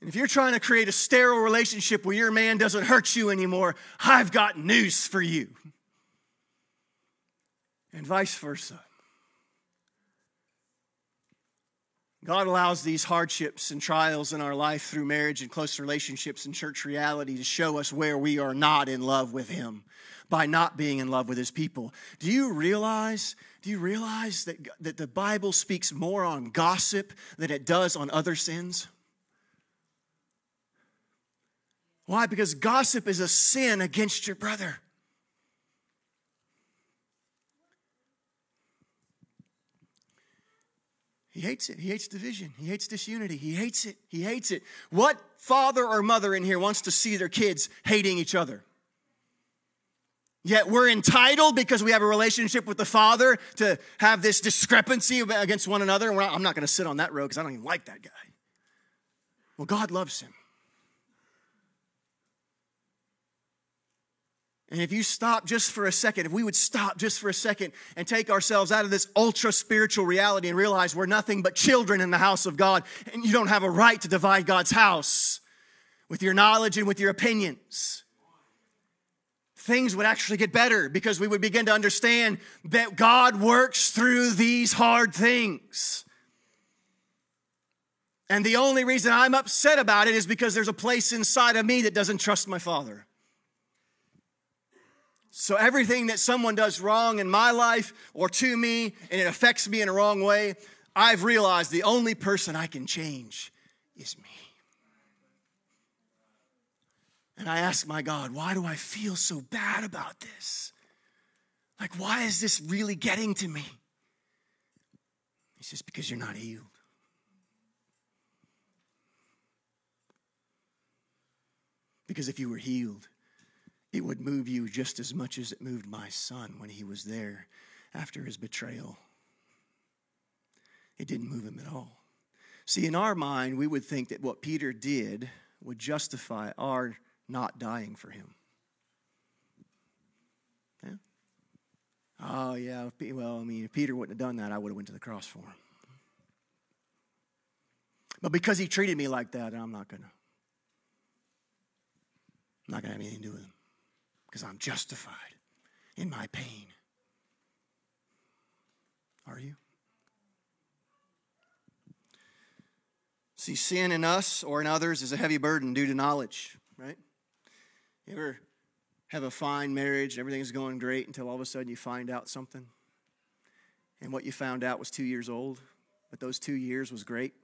And if you're trying to create a sterile relationship where your man doesn't hurt you anymore, I've got news for you. And vice versa. God allows these hardships and trials in our life through marriage and close relationships and church reality to show us where we are not in love with Him by not being in love with His people. Do you realize? Do you realize that, that the Bible speaks more on gossip than it does on other sins? Why? Because gossip is a sin against your brother. He hates it. He hates division. He hates disunity. He hates it. He hates it. What father or mother in here wants to see their kids hating each other? Yet we're entitled because we have a relationship with the Father to have this discrepancy against one another. I'm not going to sit on that road because I don't even like that guy. Well, God loves him. And if you stop just for a second, if we would stop just for a second and take ourselves out of this ultra spiritual reality and realize we're nothing but children in the house of God, and you don't have a right to divide God's house with your knowledge and with your opinions, things would actually get better because we would begin to understand that God works through these hard things. And the only reason I'm upset about it is because there's a place inside of me that doesn't trust my Father. So everything that someone does wrong in my life or to me and it affects me in a wrong way, I've realized the only person I can change is me. And I ask my God, why do I feel so bad about this? Like, why is this really getting to me? He says, because you're not healed. Because if you were healed, it would move you just as much as it moved my son when he was there after his betrayal. It didn't move him at all. See, in our mind, we would think that what Peter did would justify our not dying for him. Yeah? Oh, yeah. Well, I mean, if Peter wouldn't have done that, I would have went to the cross for him. But because he treated me like that, I'm not gonna. I'm not gonna have anything to do with him because I'm justified in my pain. Are you? See, sin in us or in others is a heavy burden due to knowledge, right? You ever have a fine marriage, everything is going great until all of a sudden you find out something? And what you found out was two years old, but those two years was great.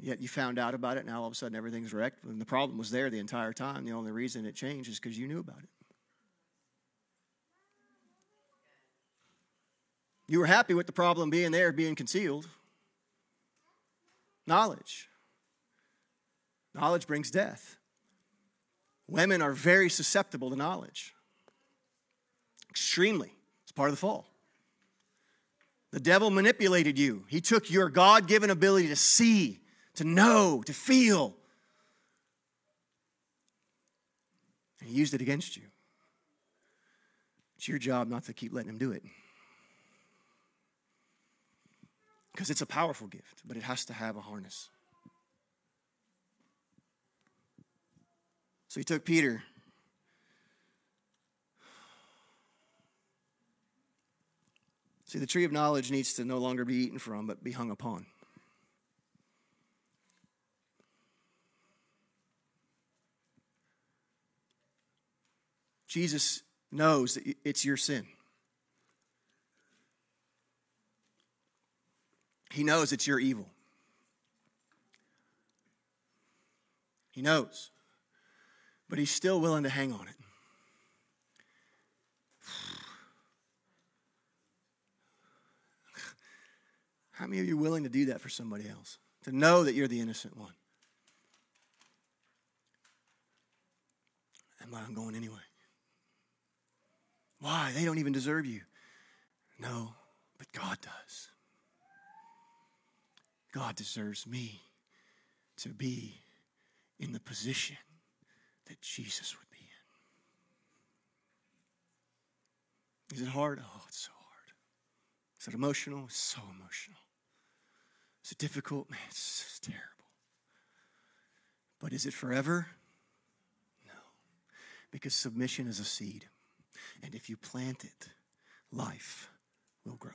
Yet you found out about it, now all of a sudden everything's wrecked. And the problem was there the entire time. The only reason it changed is because you knew about it. You were happy with the problem being there, being concealed. Knowledge. Knowledge brings death. Women are very susceptible to knowledge. Extremely. It's part of the fall. The devil manipulated you. He took your God given ability to see, to know, to feel, and he used it against you. It's your job not to keep letting him do it. Because it's a powerful gift, but it has to have a harness. So he took Peter. See, the tree of knowledge needs to no longer be eaten from, but be hung upon. Jesus knows that it's your sin. He knows it's your evil. He knows. But he's still willing to hang on it. How many of you are willing to do that for somebody else? To know that you're the innocent one? Am I'm going anyway. Why? They don't even deserve you. No, but God does. God deserves me to be in the position that Jesus would be in. Is it hard? Oh, it's so hard. Is it emotional? It's so emotional. Is it difficult? Man, it's, it's terrible. But is it forever? No. Because submission is a seed. And if you plant it, life will grow.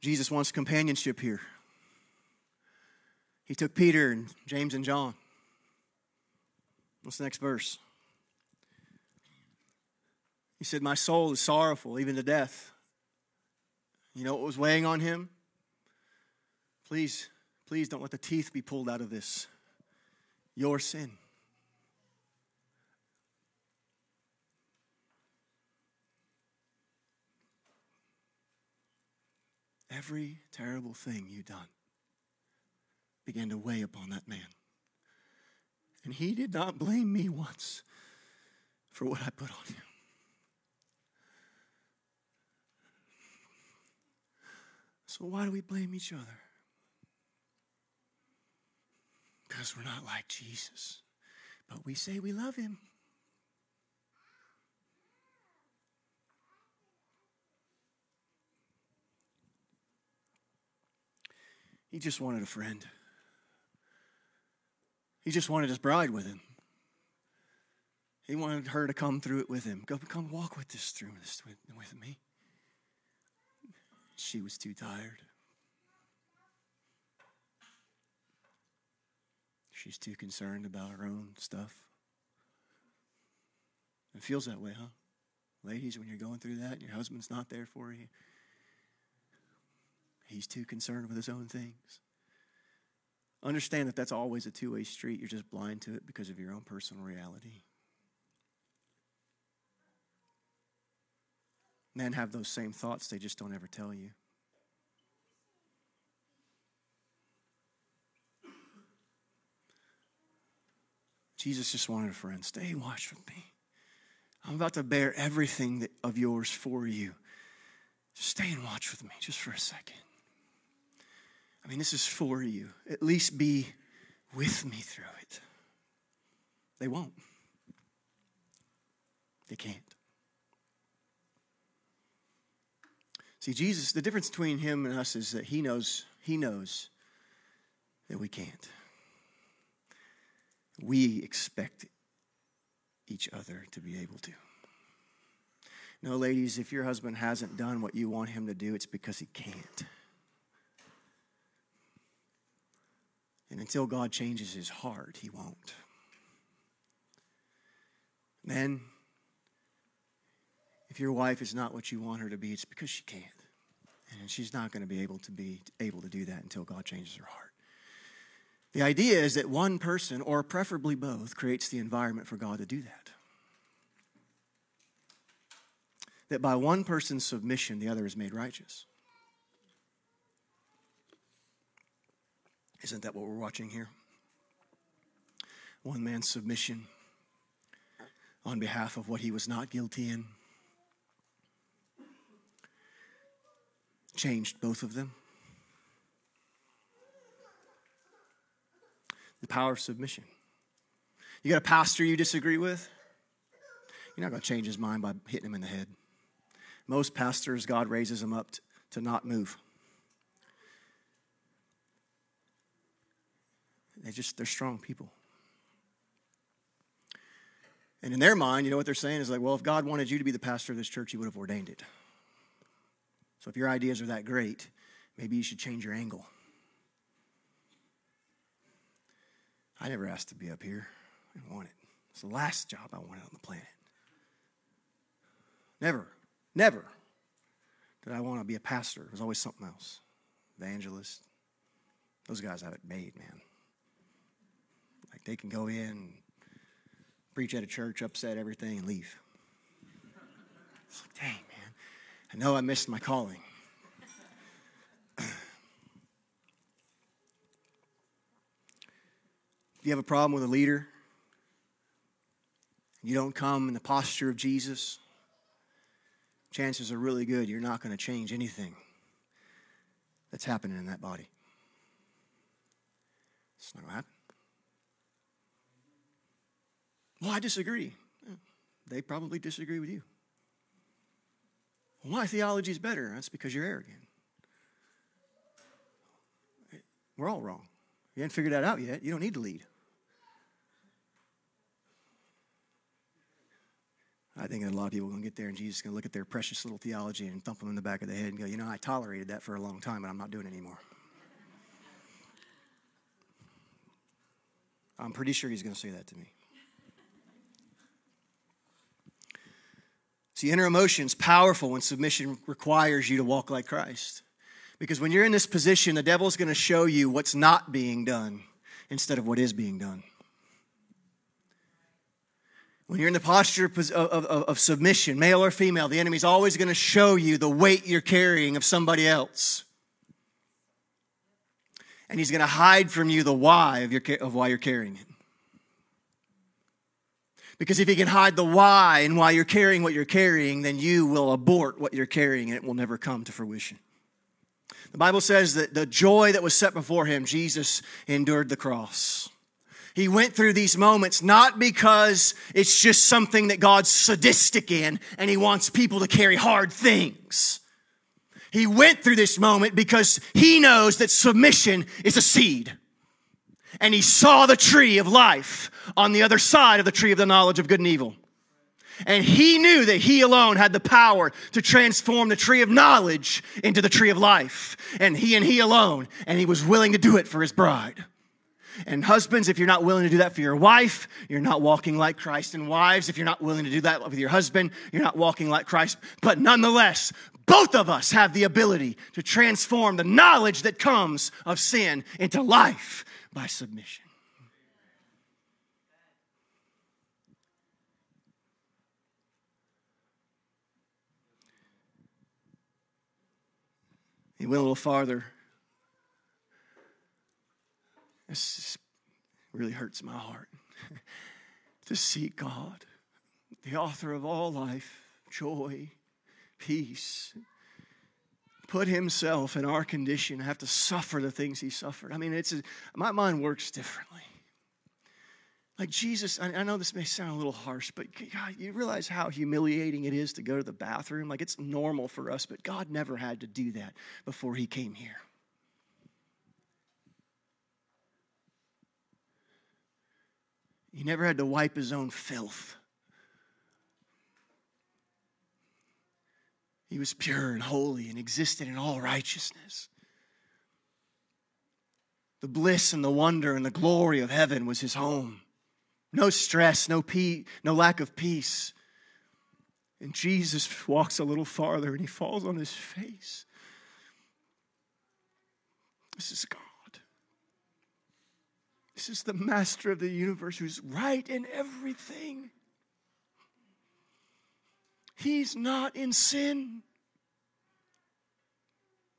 Jesus wants companionship here. He took Peter and James and John. What's the next verse? He said, My soul is sorrowful, even to death. You know what was weighing on him? Please Please don't let the teeth be pulled out of this. Your sin. Every terrible thing you done began to weigh upon that man. And he did not blame me once for what I put on him. So why do we blame each other? Because we're not like Jesus. But we say we love him. He just wanted a friend. He just wanted his bride with him. He wanted her to come through it with him. Go, come walk with this through this with, with me. She was too tired. She's too concerned about her own stuff. It feels that way, huh? Ladies, when you're going through that and your husband's not there for you, he's too concerned with his own things. Understand that that's always a two way street. You're just blind to it because of your own personal reality. Men have those same thoughts, they just don't ever tell you. Jesus just wanted a friend. Stay and watch with me. I'm about to bear everything that, of yours for you. Just stay and watch with me just for a second. I mean, this is for you. At least be with me through it. They won't. They can't. See, Jesus, the difference between him and us is that he knows, he knows that we can't we expect each other to be able to. No, ladies, if your husband hasn't done what you want him to do, it's because he can't. And until God changes his heart, he won't. Men, if your wife is not what you want her to be, it's because she can't. And she's not going to be able to be able to do that until God changes her heart. The idea is that one person, or preferably both, creates the environment for God to do that. That by one person's submission, the other is made righteous. Isn't that what we're watching here? One man's submission on behalf of what he was not guilty in. Changed both of them. The power of submission. You got a pastor you disagree with? You're not going to change his mind by hitting him in the head. Most pastors, God raises them up to not move. They just, they're strong people. And in their mind, you know what they're saying is like, well, if God wanted you to be the pastor of this church, he would have ordained it. So if your ideas are that great, maybe you should change your angle. I never asked to be up here. I didn't want it. It's the last job I wanted on the planet. Never, never did I want to be a pastor. It was always something else. Evangelist. Those guys have it made, man. Like they can go in, preach at a church, upset everything, and leave. It's like, dang, man. I know I missed my calling. If you have a problem with a leader, you don't come in the posture of Jesus, chances are really good you're not going to change anything that's happening in that body. It's not going to happen. Well, I disagree. They probably disagree with you. Well, my theology is better. That's because you're arrogant. We're all wrong. You haven't figured that out yet. You don't need to lead. I think a lot of people are going to get there and Jesus is going to look at their precious little theology and thump them in the back of the head and go, you know, I tolerated that for a long time, but I'm not doing it anymore. I'm pretty sure he's going to say that to me. See, inner emotion's powerful when submission requires you to walk like Christ. Because when you're in this position, the devil's going to show you what's not being done instead of what is being done. When you're in the posture of, of, of, submission, male or female, the enemy's always going to show you the weight you're carrying of somebody else. And he's going to hide from you the why of, your, of why you're carrying it. Because if he can hide the why and why you're carrying what you're carrying, then you will abort what you're carrying and it will never come to fruition. The Bible says that the joy that was set before him, Jesus endured the cross. He went through these moments not because it's just something that God's sadistic in and he wants people to carry hard things. He went through this moment because he knows that submission is a seed. And he saw the tree of life on the other side of the tree of the knowledge of good and evil. And he knew that he alone had the power to transform the tree of knowledge into the tree of life. And he and he alone. And he was willing to do it for his bride. And husbands, if you're not willing to do that for your wife, you're not walking like Christ. And wives, if you're not willing to do that with your husband, you're not walking like Christ. But nonetheless, both of us have the ability to transform the knowledge that comes of sin into life by submission. He went a little farther. This really hurts my heart to see God, the author of all life, joy, peace, put himself in our condition, have to suffer the things he suffered. I mean, it's my mind works differently. Like Jesus, I, I know this may sound a little harsh, but God, you realize how humiliating it is to go to the bathroom? Like it's normal for us, but God never had to do that before he came here. He never had to wipe his own filth. He was pure and holy and existed in all righteousness. The bliss and the wonder and the glory of heaven was his home. No stress, no, peace, no lack of peace. And Jesus walks a little farther and he falls on his face. This is God. This is the master of the universe who's right in everything. He's not in sin,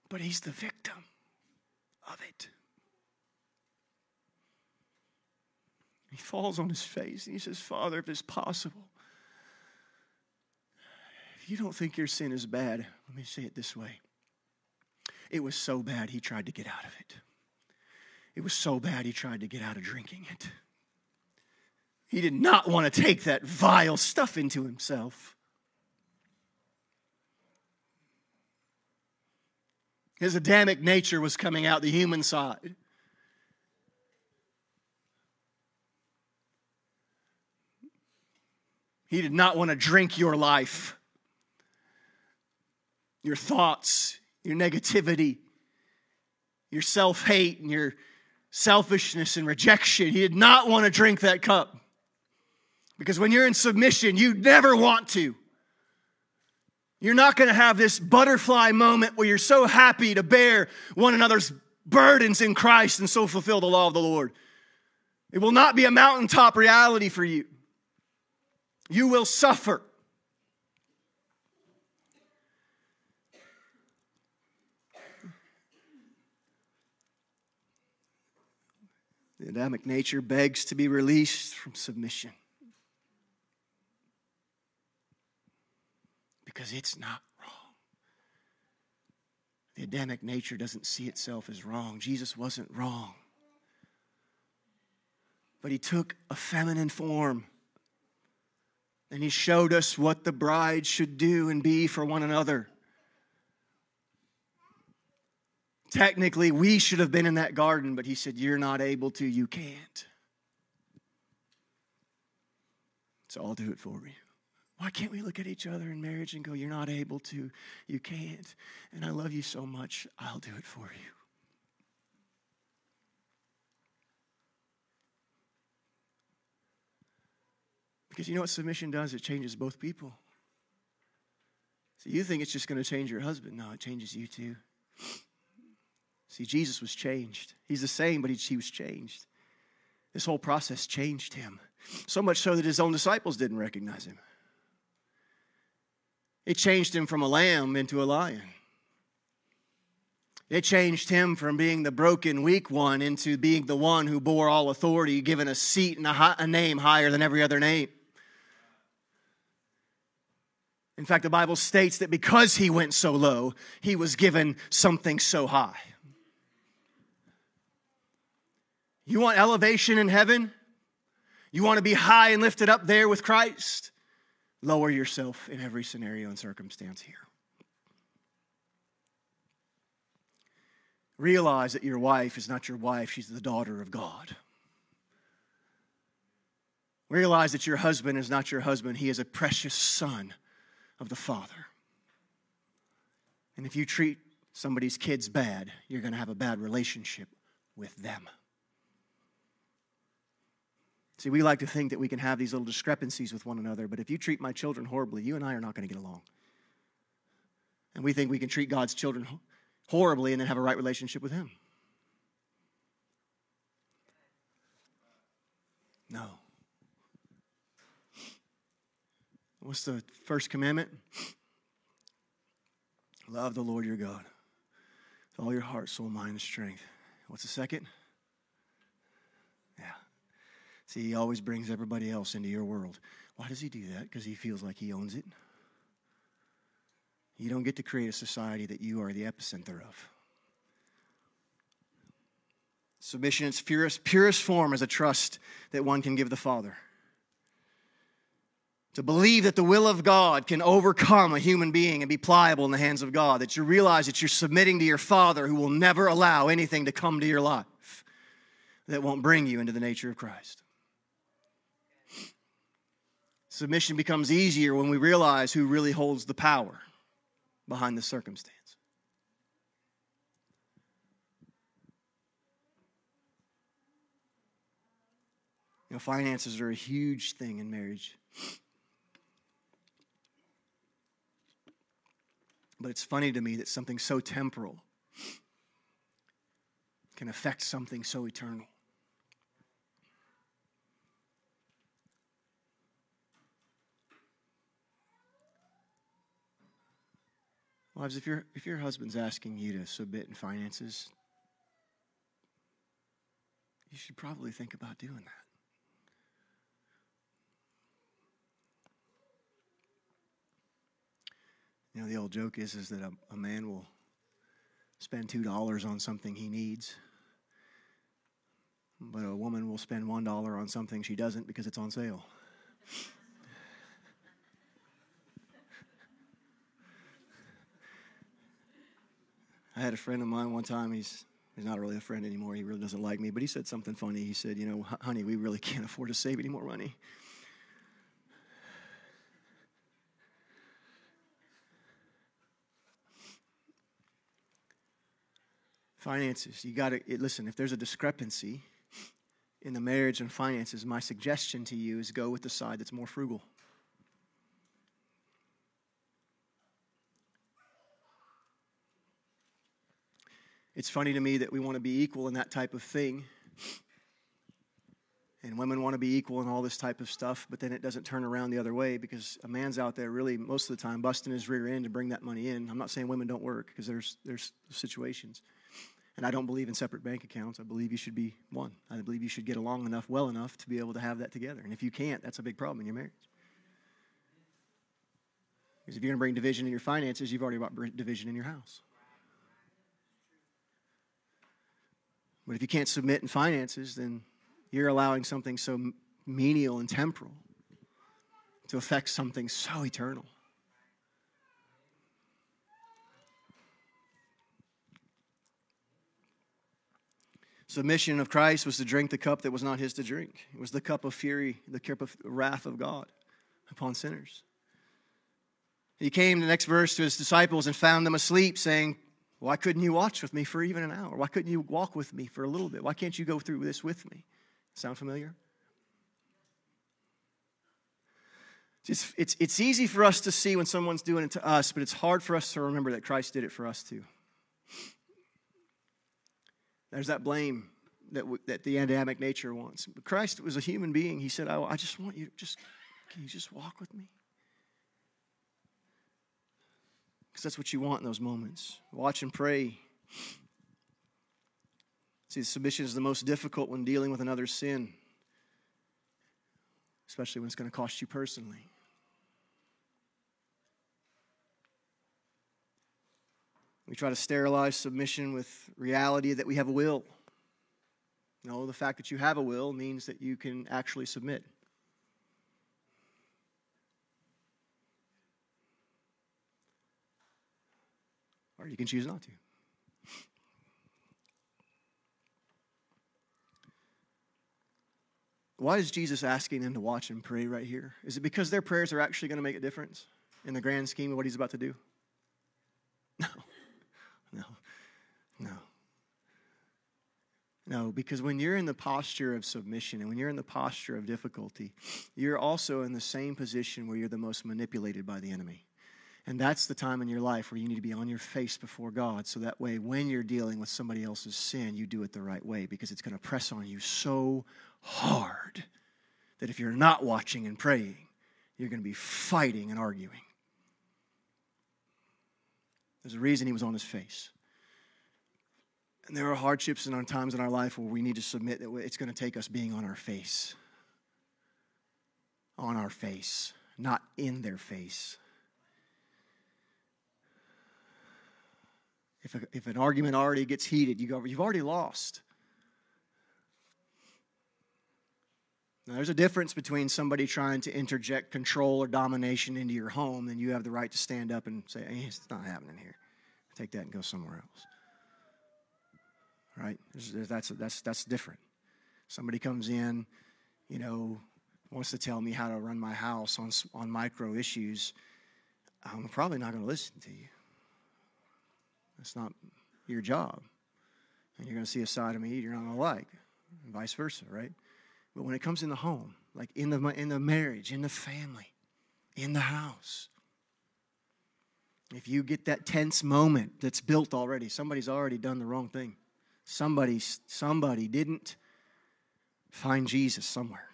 but he's the victim of it. He falls on his face and he says, Father, if it's possible, if you don't think your sin is bad, let me say it this way. It was so bad he tried to get out of it. It was so bad he tried to get out of drinking it. He did not want to take that vile stuff into himself. His Adamic nature was coming out the human side. He did not want to drink your life, your thoughts, your negativity, your self hate, and your selfishness and rejection. He did not want to drink that cup. Because when you're in submission, you never want to. You're not going to have this butterfly moment where you're so happy to bear one another's burdens in Christ and so fulfill the law of the Lord. It will not be a mountaintop reality for you. You will suffer. The Adamic nature begs to be released from submission. Because it's not wrong. The Adamic nature doesn't see itself as wrong. Jesus wasn't wrong. But he took a feminine form and he showed us what the bride should do and be for one another. Technically, we should have been in that garden, but he said, You're not able to, you can't. So I'll do it for you. Why can't we look at each other in marriage and go, You're not able to, you can't, and I love you so much, I'll do it for you? Because you know what submission does? It changes both people. So you think it's just going to change your husband. No, it changes you too. See, Jesus was changed. He's the same, but he, he was changed. This whole process changed him. So much so that his own disciples didn't recognize him. It changed him from a lamb into a lion. It changed him from being the broken, weak one into being the one who bore all authority, given a seat and a, a name higher than every other name. In fact, the Bible states that because he went so low, he was given something so high. You want elevation in heaven? You want to be high and lifted up there with Christ? Lower yourself in every scenario and circumstance here. Realize that your wife is not your wife, she's the daughter of God. Realize that your husband is not your husband, he is a precious son of the Father. And if you treat somebody's kids bad, you're going to have a bad relationship with them. See, we like to think that we can have these little discrepancies with one another, but if you treat my children horribly, you and I are not going to get along. And we think we can treat God's children horribly and then have a right relationship with Him. No. What's the first commandment? Love the Lord your God with all your heart, soul, mind, and strength. What's the second? See, he always brings everybody else into your world. Why does he do that? Because he feels like he owns it. You don't get to create a society that you are the epicenter of. Submission, its purest, purest form, is a trust that one can give the Father to believe that the will of God can overcome a human being and be pliable in the hands of God, that you realize that you're submitting to your Father who will never allow anything to come to your life that won't bring you into the nature of Christ. Submission becomes easier when we realize who really holds the power behind the circumstance. You know, finances are a huge thing in marriage. But it's funny to me that something so temporal can affect something so eternal. Wives, if, your if your husband's asking you to submit in finances, you should probably think about doing that. You know, the old joke is, is that a, a man will spend $2 on something he needs, but a woman will spend $1 on something she doesn't because it's on sale. I had a friend of mine one time, he's he's not really a friend anymore. He really doesn't like me, but he said something funny. He said, "You know, honey, we really can't afford to save any more money." Finances. You got to listen, if there's a discrepancy in the marriage and finances, my suggestion to you is go with the side that's more frugal. It's funny to me that we want to be equal in that type of thing. And women want to be equal in all this type of stuff, but then it doesn't turn around the other way because a man's out there really most of the time busting his rear end to bring that money in. I'm not saying women don't work because there's there's situations. And I don't believe in separate bank accounts. I believe you should be one. I believe you should get along enough, well enough to be able to have that together. And if you can't, that's a big problem in your marriage. Because if you're going to bring division in your finances, you've already brought division in your house. But if you can't submit in finances, then you're allowing something so menial and temporal to affect something so eternal. Submission of Christ was to drink the cup that was not his to drink. It was the cup of fury, the cup of wrath of God upon sinners. He came, the next verse, to his disciples and found them asleep, saying, Why couldn't you watch with me for even an hour? Why couldn't you walk with me for a little bit? Why can't you go through this with me? Sound familiar? It's, it's, it's easy for us to see when someone's doing it to us, but it's hard for us to remember that Christ did it for us too. There's that blame that, that the Adamic nature wants. But Christ was a human being. He said, I, I just want you, just, can you just walk with me? Because that's what you want in those moments. Watch and pray. See, submission is the most difficult when dealing with another's sin, especially when it's going to cost you personally. We try to sterilize submission with reality that we have a will. No, the fact that you have a will means that you can actually submit. Or you can choose not to. Why is Jesus asking them to watch and pray right here? Is it because their prayers are actually going to make a difference in the grand scheme of what he's about to do? No. No, no. No, because when you're in the posture of submission and when you're in the posture of difficulty, you're also in the same position where you're the most manipulated by the enemy. And that's the time in your life where you need to be on your face before God so that way when you're dealing with somebody else's sin, you do it the right way because it's going to press on you so hard that if you're not watching and praying, you're going to be fighting and arguing. There's a reason he was on his face. And there are hardships and times in our life where we need to submit that it's going to take us being on our face. On our face, not in their face. If, a, if an argument already gets heated, you go, you've already lost. Now, there's a difference between somebody trying to interject control or domination into your home, and you have the right to stand up and say, hey, it's not happening here. Take that and go somewhere else. Right? That's, that's, that's different. Somebody comes in, you know, wants to tell me how to run my house on, on micro issues. I'm probably not going to listen to you. That's not your job. And you're going to see a side of me you're not going to like, and vice versa, right? But when it comes in the home, like in the, in the marriage, in the family, in the house, if you get that tense moment that's built already, somebody's already done the wrong thing. Somebody, somebody didn't find Jesus somewhere.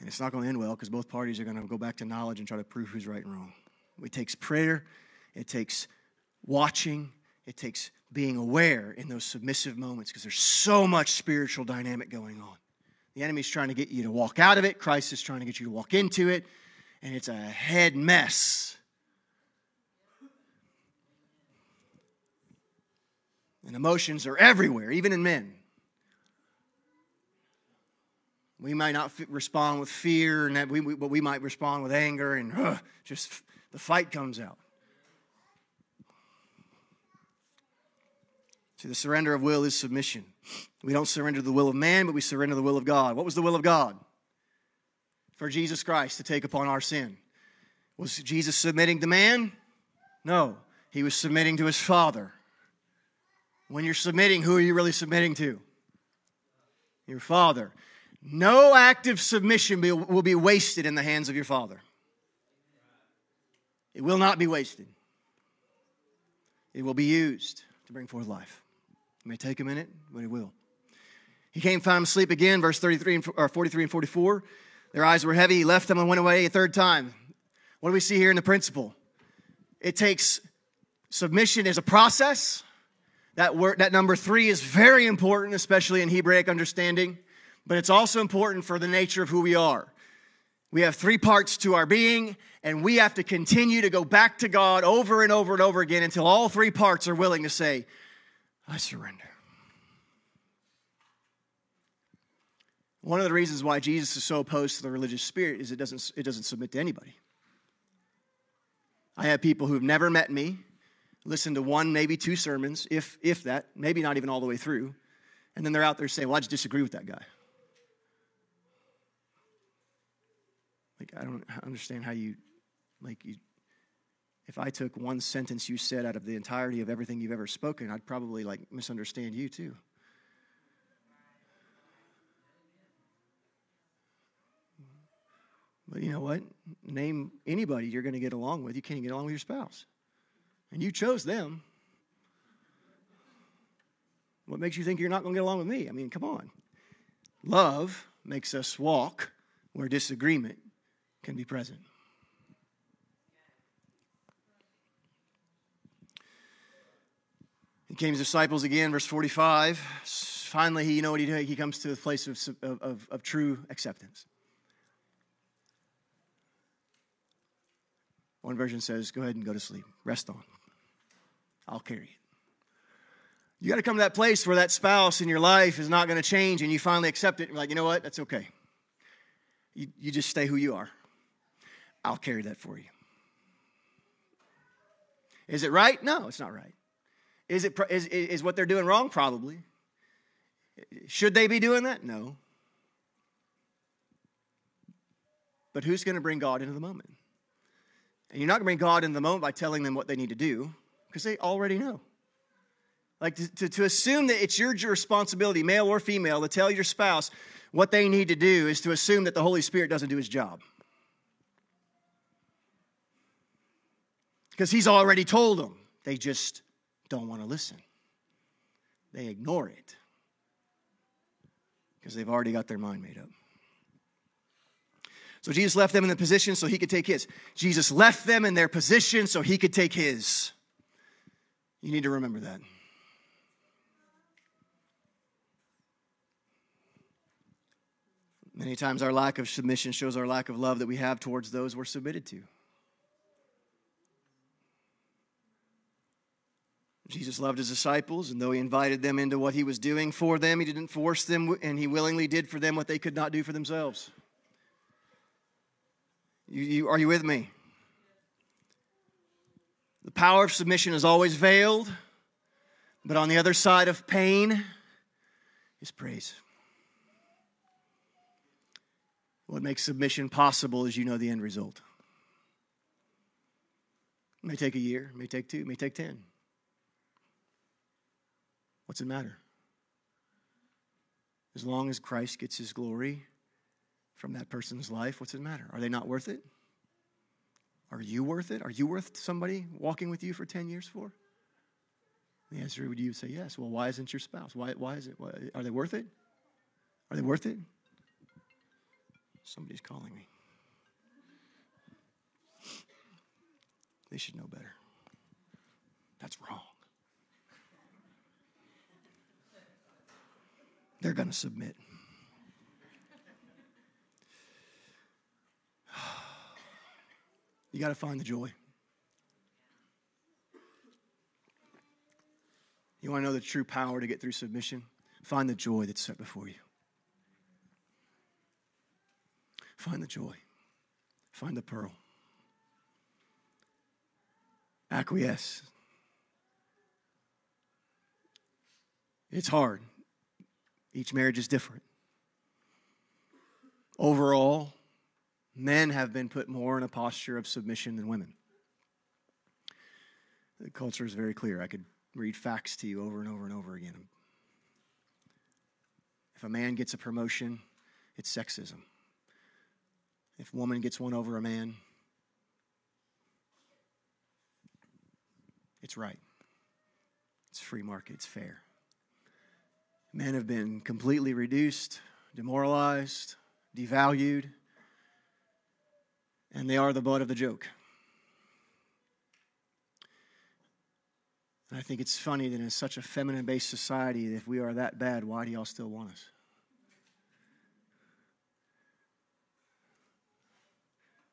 And it's not going to end well because both parties are going to go back to knowledge and try to prove who's right and wrong. It takes prayer, it takes watching, it takes being aware in those submissive moments because there's so much spiritual dynamic going on. The enemy's trying to get you to walk out of it, Christ is trying to get you to walk into it. and it's a head mess. And emotions are everywhere, even in men. We might not f- respond with fear, and that we, we, but we might respond with anger, and uh, just the fight comes out. See, the surrender of will is submission. We don't surrender the will of man, but we surrender the will of God. What was the will of God? For Jesus Christ to take upon our sin. Was Jesus submitting to man? No. He was submitting to his Father. When you're submitting, who are you really submitting to? Your Father. No active submission will be wasted in the hands of your Father. It will not be wasted. It will be used to bring forth life. It may take a minute, but it will. He came, found them asleep again, verse 33 and, or 43 and 44. Their eyes were heavy. He left them and went away a third time. What do we see here in the principle? It takes submission as a process. That word, that number three is very important, especially in Hebraic understanding but it's also important for the nature of who we are. We have three parts to our being, and we have to continue to go back to God over and over and over again until all three parts are willing to say, I surrender. One of the reasons why Jesus is so opposed to the religious spirit is it doesn't, it doesn't submit to anybody. I have people who've never met me, listen to one, maybe two sermons, if, if that, maybe not even all the way through, and then they're out there saying, Well, I just disagree with that guy. Like, I don't understand how you, like, you, if I took one sentence you said out of the entirety of everything you've ever spoken, I'd probably, like, misunderstand you too. But you know what? Name anybody you're going to get along with. You can't get along with your spouse. And you chose them. What makes you think you're not going to get along with me? I mean, come on. Love makes us walk where disagreement can be present. Came his disciples again, verse 45. Finally, he, you know what he did? He comes to a place of, of, of true acceptance. One version says, Go ahead and go to sleep. Rest on. I'll carry it. You got to come to that place where that spouse in your life is not going to change and you finally accept it. You're like, you know what? That's okay. You, you just stay who you are. I'll carry that for you. Is it right? No, it's not right. Is, it, is, is what they're doing wrong? Probably. Should they be doing that? No. But who's going to bring God into the moment? And you're not going to bring God into the moment by telling them what they need to do because they already know. Like to, to, to, assume that it's your responsibility, male or female, to tell your spouse what they need to do is to assume that the Holy Spirit doesn't do his job. because he's already told them. They just don't want to listen. They ignore it because they've already got their mind made up. So Jesus left them in the position so he could take his. Jesus left them in their position so he could take his. You need to remember that. Many times our lack of submission shows our lack of love that we have towards those we're submitted to. Jesus loved his disciples, and though he invited them into what he was doing for them, he didn't force them, and he willingly did for them what they could not do for themselves. You, you, are you with me? The power of submission is always veiled, but on the other side of pain is praise. What makes submission possible is you know the end result. It may take a year, it may take two, it may take ten. What's it matter? As long as Christ gets his glory from that person's life, what's it matter? Are they not worth it? Are you worth it? Are you worth somebody walking with you for 10 years for? The answer would you say yes. Well, why isn't your spouse? Why, why is it? Why, are they worth it? Are they worth it? Somebody's calling me. They should know better. That's wrong. They're going to submit. You got to find the joy. You want to know the true power to get through submission? Find the joy that's set before you. Find the joy. Find the pearl. Acquiesce. It's hard. Each marriage is different. Overall, men have been put more in a posture of submission than women. The culture is very clear. I could read facts to you over and over and over again. If a man gets a promotion, it's sexism. If a woman gets one over a man, it's right. It's free market, it's fair. Men have been completely reduced, demoralized, devalued, and they are the butt of the joke. And I think it's funny that in such a feminine based society, if we are that bad, why do y'all still want us?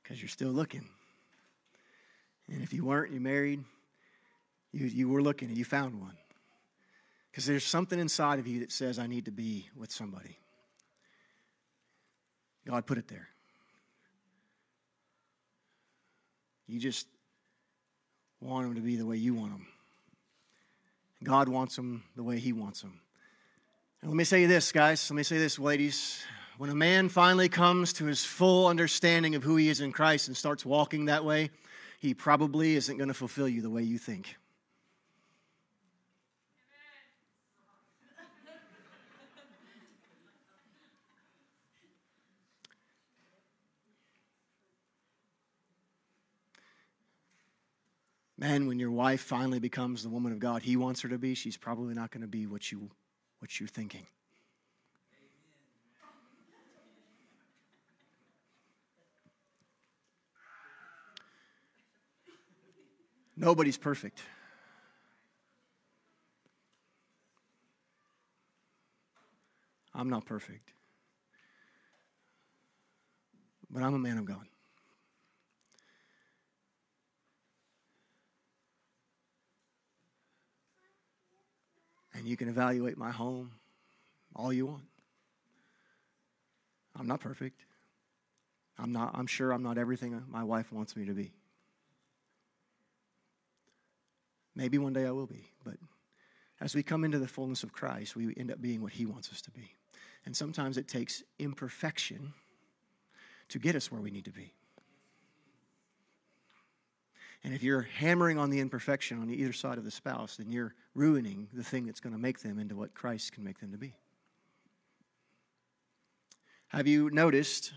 Because you're still looking. And if you weren't, you married, you, you were looking and you found one. Because there's something inside of you that says, I need to be with somebody. God put it there. You just want them to be the way you want them. God wants them the way He wants them. And let me say this, guys. Let me say this, ladies. When a man finally comes to his full understanding of who he is in Christ and starts walking that way, he probably isn't going to fulfill you the way you think. Man, when your wife finally becomes the woman of God he wants her to be, she's probably not going to be what you what you're thinking. Nobody's perfect. I'm not perfect. But I'm a man of God. And you can evaluate my home all you want. I'm not perfect. I'm not I'm sure I'm not everything my wife wants me to be. Maybe one day I will be, but as we come into the fullness of Christ, we end up being what he wants us to be. And sometimes it takes imperfection to get us where we need to be. And if you're hammering on the imperfection on either side of the spouse, then you're ruining the thing that's going to make them into what Christ can make them to be. Have you noticed,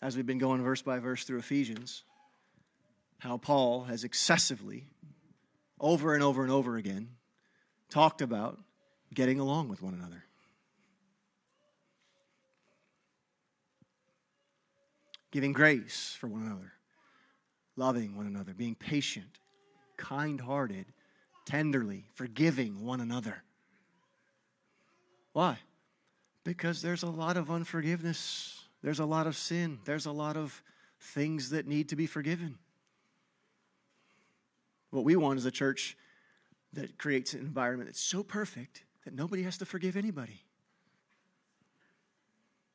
as we've been going verse by verse through Ephesians, how Paul has excessively, over and over and over again, talked about getting along with one another? Giving grace for one another loving one another, being patient, kind hearted, tenderly, forgiving one another. Why? Because there's a lot of unforgiveness, there's a lot of sin, there's a lot of things that need to be forgiven. What we want is a church that creates an environment that's so perfect that nobody has to forgive anybody.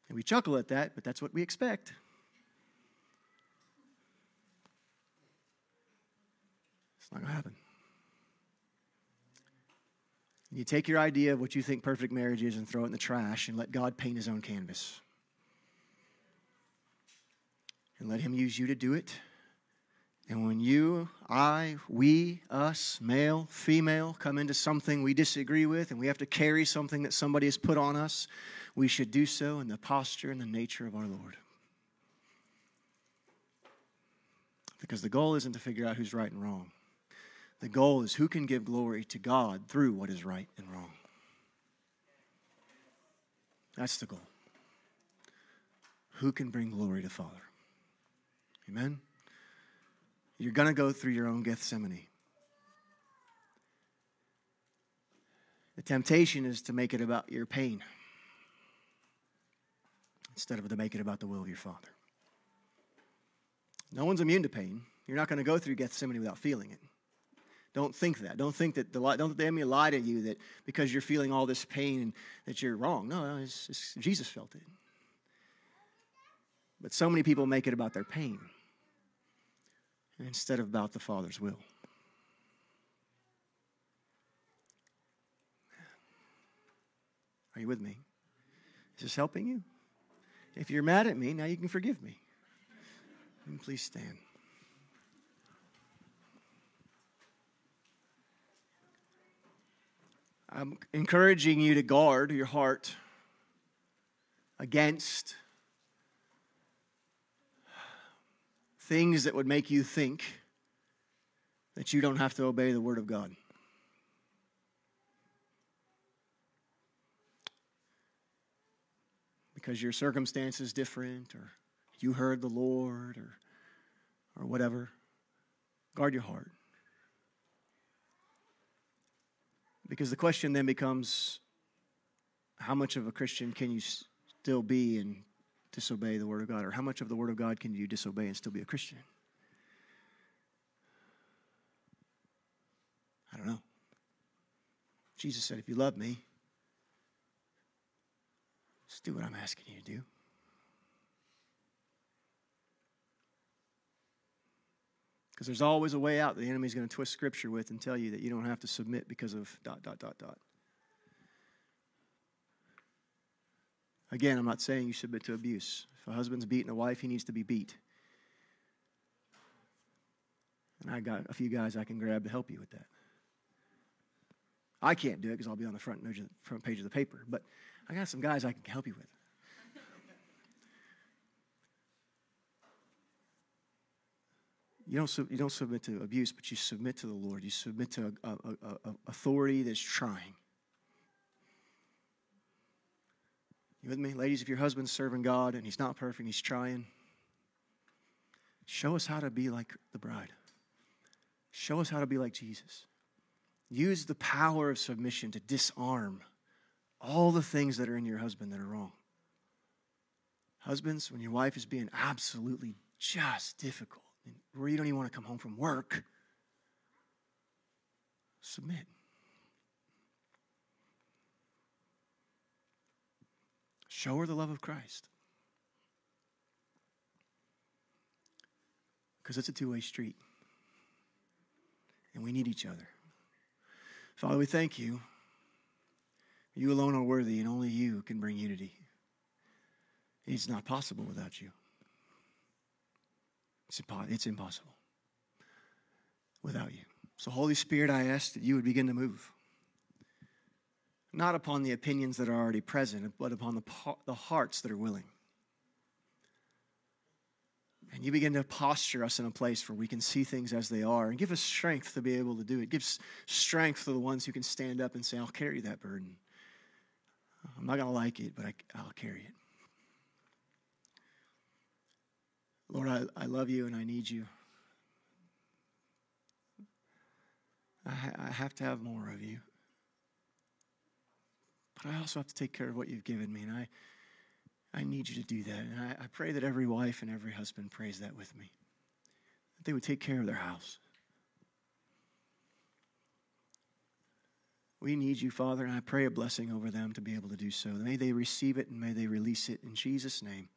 And we chuckle at that, but that's what we expect. Not going to happen. You take your idea of what you think perfect marriage is and throw it in the trash and let God paint his own canvas. And let him use you to do it. And when you, I, we, us, male, female, come into something we disagree with and we have to carry something that somebody has put on us, we should do so in the posture and the nature of our Lord. Because the goal isn't to figure out who's right and wrong. The goal is who can give glory to God through what is right and wrong. That's the goal. Who can bring glory to Father? Amen? You're going to go through your own Gethsemane. The temptation is to make it about your pain instead of to make it about the will of your Father. No one's immune to pain. You're not going to go through Gethsemane without feeling it. Don't think that. Don't think that the don't the enemy lie to you that because you're feeling all this pain that you're wrong. No, no it's, it's, Jesus felt it. But so many people make it about their pain instead of about the Father's will. Are you with me? Is this helping you? If you're mad at me, now you can forgive me. And please stand. I'm encouraging you to guard your heart against things that would make you think that you don't have to obey the Word of God. Because your circumstance is different, or you heard the Lord, or, or whatever. Guard your heart. Because the question then becomes how much of a Christian can you still be and disobey the Word of God? Or how much of the Word of God can you disobey and still be a Christian? I don't know. Jesus said, if you love me, just do what I'm asking you to do. Because there's always a way out that the enemy's going to twist scripture with and tell you that you don't have to submit because of dot, dot, dot, dot. Again, I'm not saying you submit to abuse. If a husband's beating a wife, he needs to be beat. And I got a few guys I can grab to help you with that. I can't do it because I'll be on the front front page of the paper, but I got some guys I can help you with. You don't, you don't submit to abuse, but you submit to the Lord. You submit to a, a, a authority that's trying. You with me? Ladies, if your husband's serving God and he's not perfect, he's trying, show us how to be like the bride. Show us how to be like Jesus. Use the power of submission to disarm all the things that are in your husband that are wrong. Husbands, when your wife is being absolutely just difficult, where you don't even want to come home from work, submit. Show her the love of Christ. Because it's a two way street. And we need each other. Father, we thank you. You alone are worthy, and only you can bring unity. It's not possible without you. It's impossible without you. So, Holy Spirit, I ask that you would begin to move not upon the opinions that are already present, but upon the, the hearts that are willing. And you begin to posture us in a place where we can see things as they are and give us strength to be able to do it. Give strength to the ones who can stand up and say, I'll carry that burden. I'm not going to like it, but I, will carry it. Lord, I, I love you and I need you. I, I have to have more of you. But I also have to take care of what you've given me, and I, I need you to do that. And I, I pray that every wife and every husband prays that with me, that they would take care of their house. We need you, Father, and I pray a blessing over them to be able to do so. May they receive it and may they release it in Jesus' name.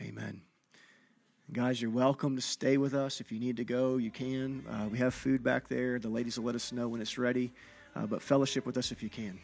Amen. Guys, you're welcome to stay with us. If you need to go, you can. Uh, we have food back there. The ladies will let us know when it's ready uh, but fellowship with us if you can.